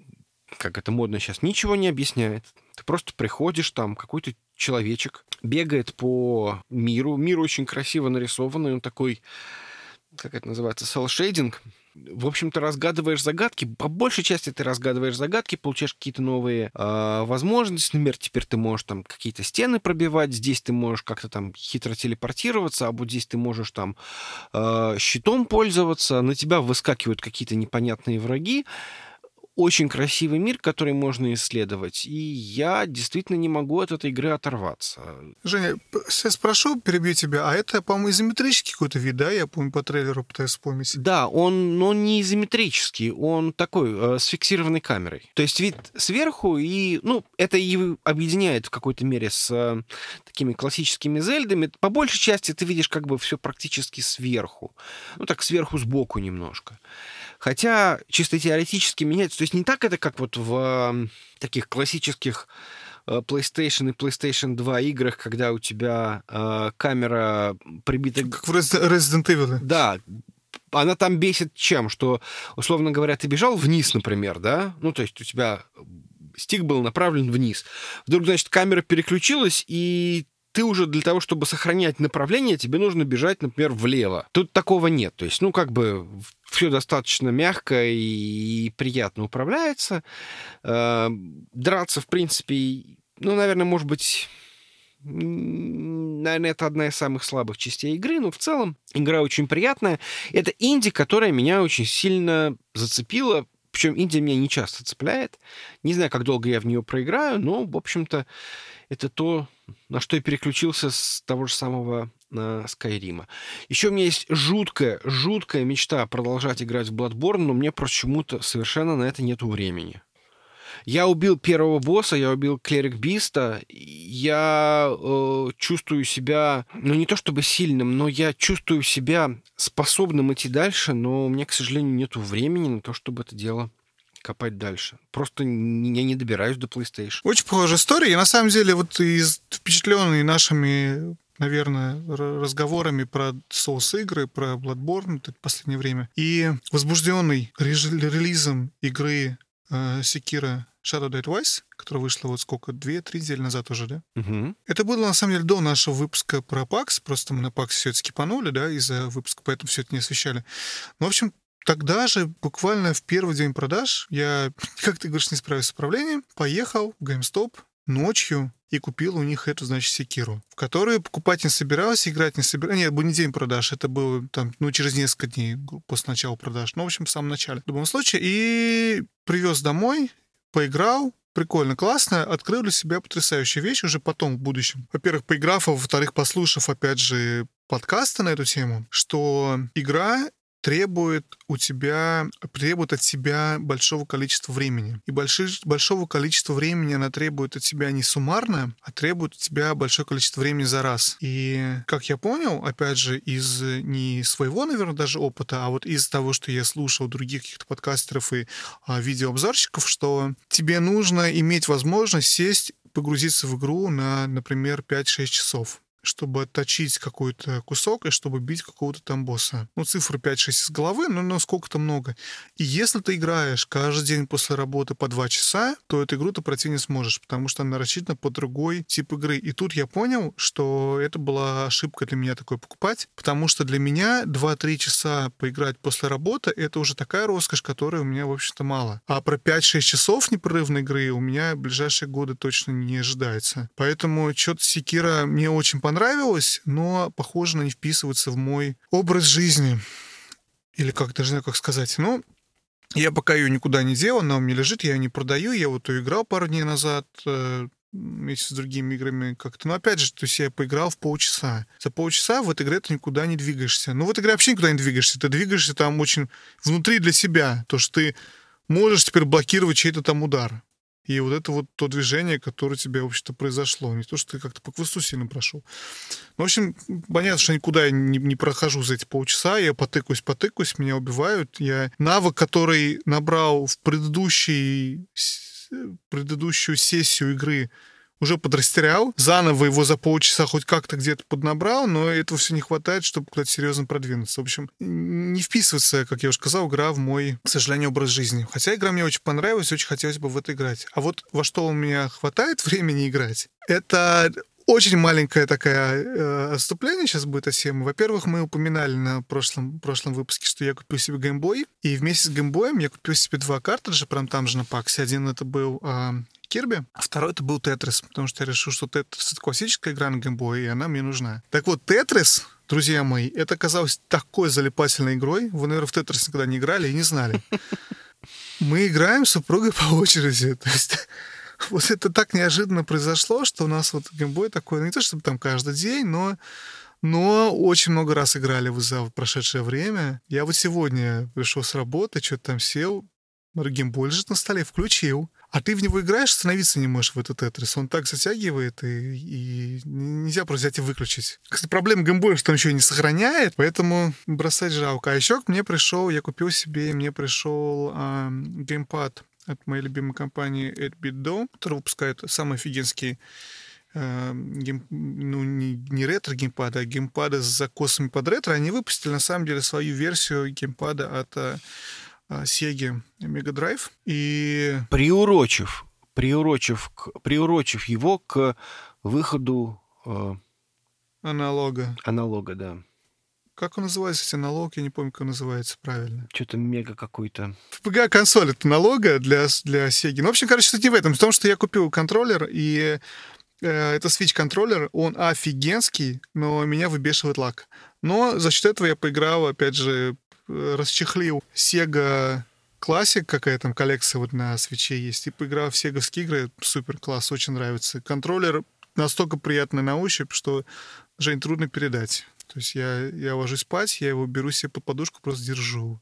как это модно сейчас, ничего не объясняет. Ты просто приходишь, там какой-то человечек бегает по миру. Мир очень красиво нарисованный, он такой, как это называется, селшейдинг. В общем-то, разгадываешь загадки. По большей части ты разгадываешь загадки, получаешь какие-то новые э, возможности. Например, теперь ты можешь там какие-то стены пробивать. Здесь ты можешь как-то там хитро телепортироваться, а вот здесь ты можешь там э, щитом пользоваться. На тебя выскакивают какие-то непонятные враги очень красивый мир, который можно исследовать, и я действительно не могу от этой игры оторваться.
Женя, сейчас спрошу, перебью тебя, а это, по-моему, изометрический какой-то вид, да? Я помню, по трейлеру пытаюсь вспомнить.
Да, он, но не изометрический, он такой, э, с фиксированной камерой. То есть вид сверху, и, ну, это и объединяет в какой-то мере с э, такими классическими зельдами. По большей части ты видишь как бы все практически сверху. Ну, так сверху сбоку немножко. Хотя чисто теоретически меняется. То есть не так это, как вот в таких классических э, PlayStation и PlayStation 2 играх, когда у тебя э, камера прибита...
Как в Resident Evil.
Да, она там бесит чем? Что, условно говоря, ты бежал вниз, например, да? Ну, то есть у тебя стик был направлен вниз. Вдруг, значит, камера переключилась, и ты уже для того, чтобы сохранять направление, тебе нужно бежать, например, влево. Тут такого нет. То есть, ну, как бы все достаточно мягко и приятно управляется. Э, драться, в принципе, ну, наверное, может быть, наверное, это одна из самых слабых частей игры, но в целом игра очень приятная. Это инди, которая меня очень сильно зацепила, причем Индия меня не часто цепляет. Не знаю, как долго я в нее проиграю, но, в общем-то, это то, на что я переключился с того же самого э, Скайрима. Еще у меня есть жуткая, жуткая мечта продолжать играть в Bloodborne, но мне почему-то совершенно на это нету времени. Я убил первого босса, я убил клерик Биста, я э, чувствую себя, ну не то чтобы сильным, но я чувствую себя способным идти дальше, но у меня, к сожалению, нету времени на то, чтобы это дело копать дальше. Просто я не добираюсь до PlayStation.
Очень похожая история. Я на самом деле вот из впечатленный нашими наверное, разговорами про соус-игры, про Bloodborne в последнее время. И возбужденный релизом игры э, Sekiro Shadow Die Twice, которая вышла вот сколько, две-три недели назад уже, да?
Угу.
Это было, на самом деле, до нашего выпуска про PAX, просто мы на PAX все это скипанули, да, из-за выпуска, поэтому все это не освещали. Ну, в общем, Тогда же, буквально в первый день продаж, я, как ты говоришь, не справился с управлением, поехал в GameStop ночью и купил у них эту, значит, секиру, в которую покупать не собирался, играть не собирался. Нет, был не день продаж, это было там, ну, через несколько дней после начала продаж. Ну, в общем, в самом начале. В любом случае. И привез домой, поиграл, прикольно, классно, открыл для себя потрясающую вещь уже потом, в будущем. Во-первых, поиграв, а во-вторых, послушав, опять же, подкасты на эту тему, что игра требует у тебя, требует от себя большого количества времени. И больши, большого количества времени она требует от себя не суммарно, а требует от тебя большое количество времени за раз. И, как я понял, опять же, из не своего, наверное, даже опыта, а вот из того, что я слушал других каких-то подкастеров и а, видеообзорщиков, что тебе нужно иметь возможность сесть погрузиться в игру на, например, 5-6 часов чтобы отточить какой-то кусок и чтобы бить какого-то там босса. Ну, цифры 5-6 из головы, но, но сколько-то много. И если ты играешь каждый день после работы по 2 часа, то эту игру ты пройти не сможешь, потому что она рассчитана по другой тип игры. И тут я понял, что это была ошибка для меня такой покупать, потому что для меня 2-3 часа поиграть после работы — это уже такая роскошь, которой у меня, в общем-то, мало. А про 5-6 часов непрерывной игры у меня в ближайшие годы точно не ожидается. Поэтому что-то Секира мне очень понравилось, понравилось, но, похоже, она не вписывается в мой образ жизни. Или как, даже не знаю, как сказать. Ну, я пока ее никуда не делал, она у меня лежит, я ее не продаю. Я вот ее играл пару дней назад э, вместе с другими играми как-то. Но опять же, то есть я поиграл в полчаса. За полчаса в этой игре ты никуда не двигаешься. Ну, в этой игре вообще никуда не двигаешься. Ты двигаешься там очень внутри для себя. То, что ты можешь теперь блокировать чей-то там удар. И вот это вот то движение, которое у тебя, в общем-то, произошло. Не то, что ты как-то по квесту сильно прошел. Ну, в общем, понятно, что никуда я не, не прохожу за эти полчаса. Я потыкаюсь, потыкаюсь, меня убивают. Я навык, который набрал в предыдущий предыдущую сессию игры уже подрастерял, заново его за полчаса хоть как-то где-то поднабрал, но этого все не хватает, чтобы куда-то серьезно продвинуться. В общем, не вписывается, как я уже сказал, игра в мой, к сожалению, образ жизни. Хотя игра мне очень понравилась, очень хотелось бы в это играть. А вот во что у меня хватает времени играть, это очень маленькое такое э, отступление сейчас будет о всем. Во-первых, мы упоминали на прошлом, прошлом выпуске, что я купил себе геймбой, и вместе с геймбоем я купил себе два картриджа, прям там же на паксе. Один это был э, Кирби, а второй это был Тетрис, потому что я решил, что Тетрис это классическая игра на геймбое, и она мне нужна. Так вот, Тетрис, друзья мои, это оказалось такой залипательной игрой. Вы, наверное, в Тетрис никогда не играли и не знали. Мы играем с супругой по очереди. То есть вот это так неожиданно произошло, что у нас вот геймбой такой, ну, не то чтобы там каждый день, но но очень много раз играли за прошедшее время. Я вот сегодня пришел с работы, что-то там сел, геймбой лежит на столе, включил. А ты в него играешь, становиться не можешь в этот тетрис. Он так затягивает, и, и нельзя просто взять и выключить. Кстати, проблема геймбоя, что он еще не сохраняет, поэтому бросать жалко. А еще мне пришел, я купил себе, мне пришел э, геймпад от моей любимой компании 8 который выпускает самые офигенские гейм, ну, не, не ретро-геймпады, а геймпады с закосами под ретро. Они выпустили, на самом деле, свою версию геймпада от э, Sega Mega Drive. И...
Приурочив, приурочив, приурочив его к выходу... Э,
Analogue
а. Analogue а, да.
Как он называется, эти аналог? Я не помню, как он называется правильно.
Что-то мега какой-то.
FPGA консоль это налога для, для Sega. Ну, в общем, короче, суть не в этом. В том, что я купил контроллер, и э, это Switch контроллер, он офигенский, но меня выбешивает лак. Но за счет этого я поиграл, опять же, расчехлил Sega Classic, какая там коллекция вот на свече есть, и поиграл в сеговские игры. Супер класс, очень нравится. Контроллер настолько приятный на ощупь, что, Жень, трудно передать. То есть я, я ложусь спать, я его беру себе под подушку, просто держу.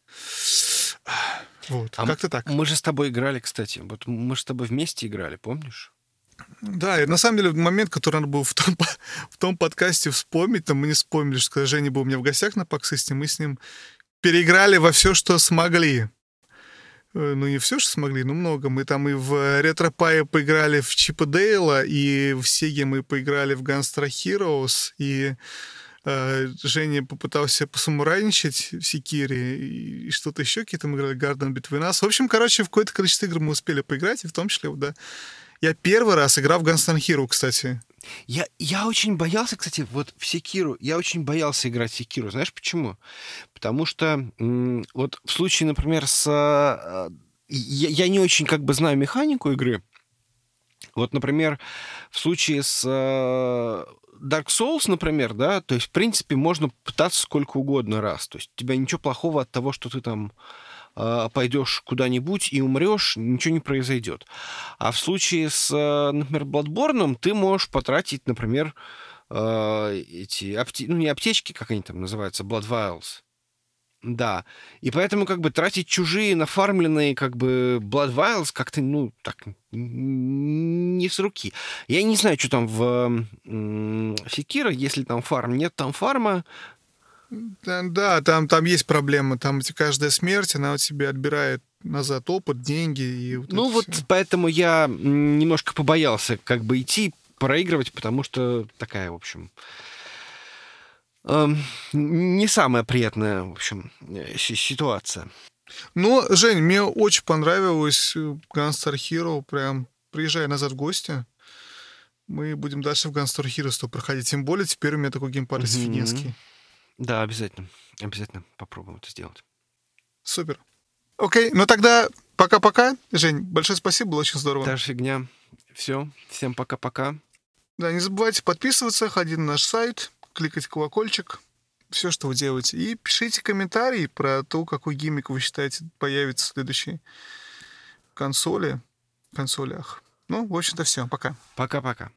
Вот, а как-то так.
Мы же с тобой играли, кстати. Вот мы же с тобой вместе играли, помнишь?
Да, и на самом деле момент, который надо было в том, в том подкасте вспомнить, там мы не вспомнили, что когда Женя был у меня в гостях на Паксисте, мы с ним переиграли во все, что смогли. Э, ну, не все, что смогли, но много. Мы там и в Ретропае поиграли в Чипа Дейла, и в Сеге мы поиграли в Gunstar Heroes, и э, Женя попытался посамурайничать в Секире, и, и что-то еще какие-то мы играли, Garden Between Us. В общем, короче, в какое-то количество игр мы успели поиграть, и в том числе, да, я первый раз играл в Gunstar Hero, кстати.
Я, я очень боялся, кстати, вот в Секиру, я очень боялся играть в Секиру. Знаешь почему? Потому что вот в случае, например, с... А, я, я не очень как бы знаю механику игры. Вот, например, в случае с а, Dark Souls, например, да, то есть, в принципе, можно пытаться сколько угодно раз. То есть у тебя ничего плохого от того, что ты там пойдешь куда-нибудь и умрешь, ничего не произойдет. А в случае с, а, например, Bloodborne ты можешь потратить, например, а, эти апте... ну не аптечки, как они там называются, Blood Vials. Да. И поэтому как бы тратить чужие нафармленные как бы Blood Vials как-то, ну, так, не с руки. Я не знаю, что там в Секира, если там фарм, нет там фарма,
да, там, там есть проблема. Там каждая смерть, она у тебя отбирает назад опыт, деньги. И вот
ну вот все. поэтому я немножко побоялся как бы идти проигрывать, потому что такая, в общем, э, не самая приятная, в общем, э, ситуация.
Но, Жень, мне очень понравилось э, Gunstar Hero. Прям приезжай назад в гости. Мы будем дальше в Gunstar Hero проходить. Тем более теперь у меня такой геймпад mm-hmm. офигенский.
Да, обязательно. Обязательно попробуем это сделать.
Супер. Окей, ну тогда пока-пока. Жень, большое спасибо, было очень здорово.
Та же фигня. Все, всем пока-пока.
Да, не забывайте подписываться, ходить на наш сайт, кликать колокольчик, все, что вы делаете. И пишите комментарии про то, какой гиммик вы считаете появится в следующей консоли, консолях. Ну, в общем-то, все. Пока.
Пока-пока.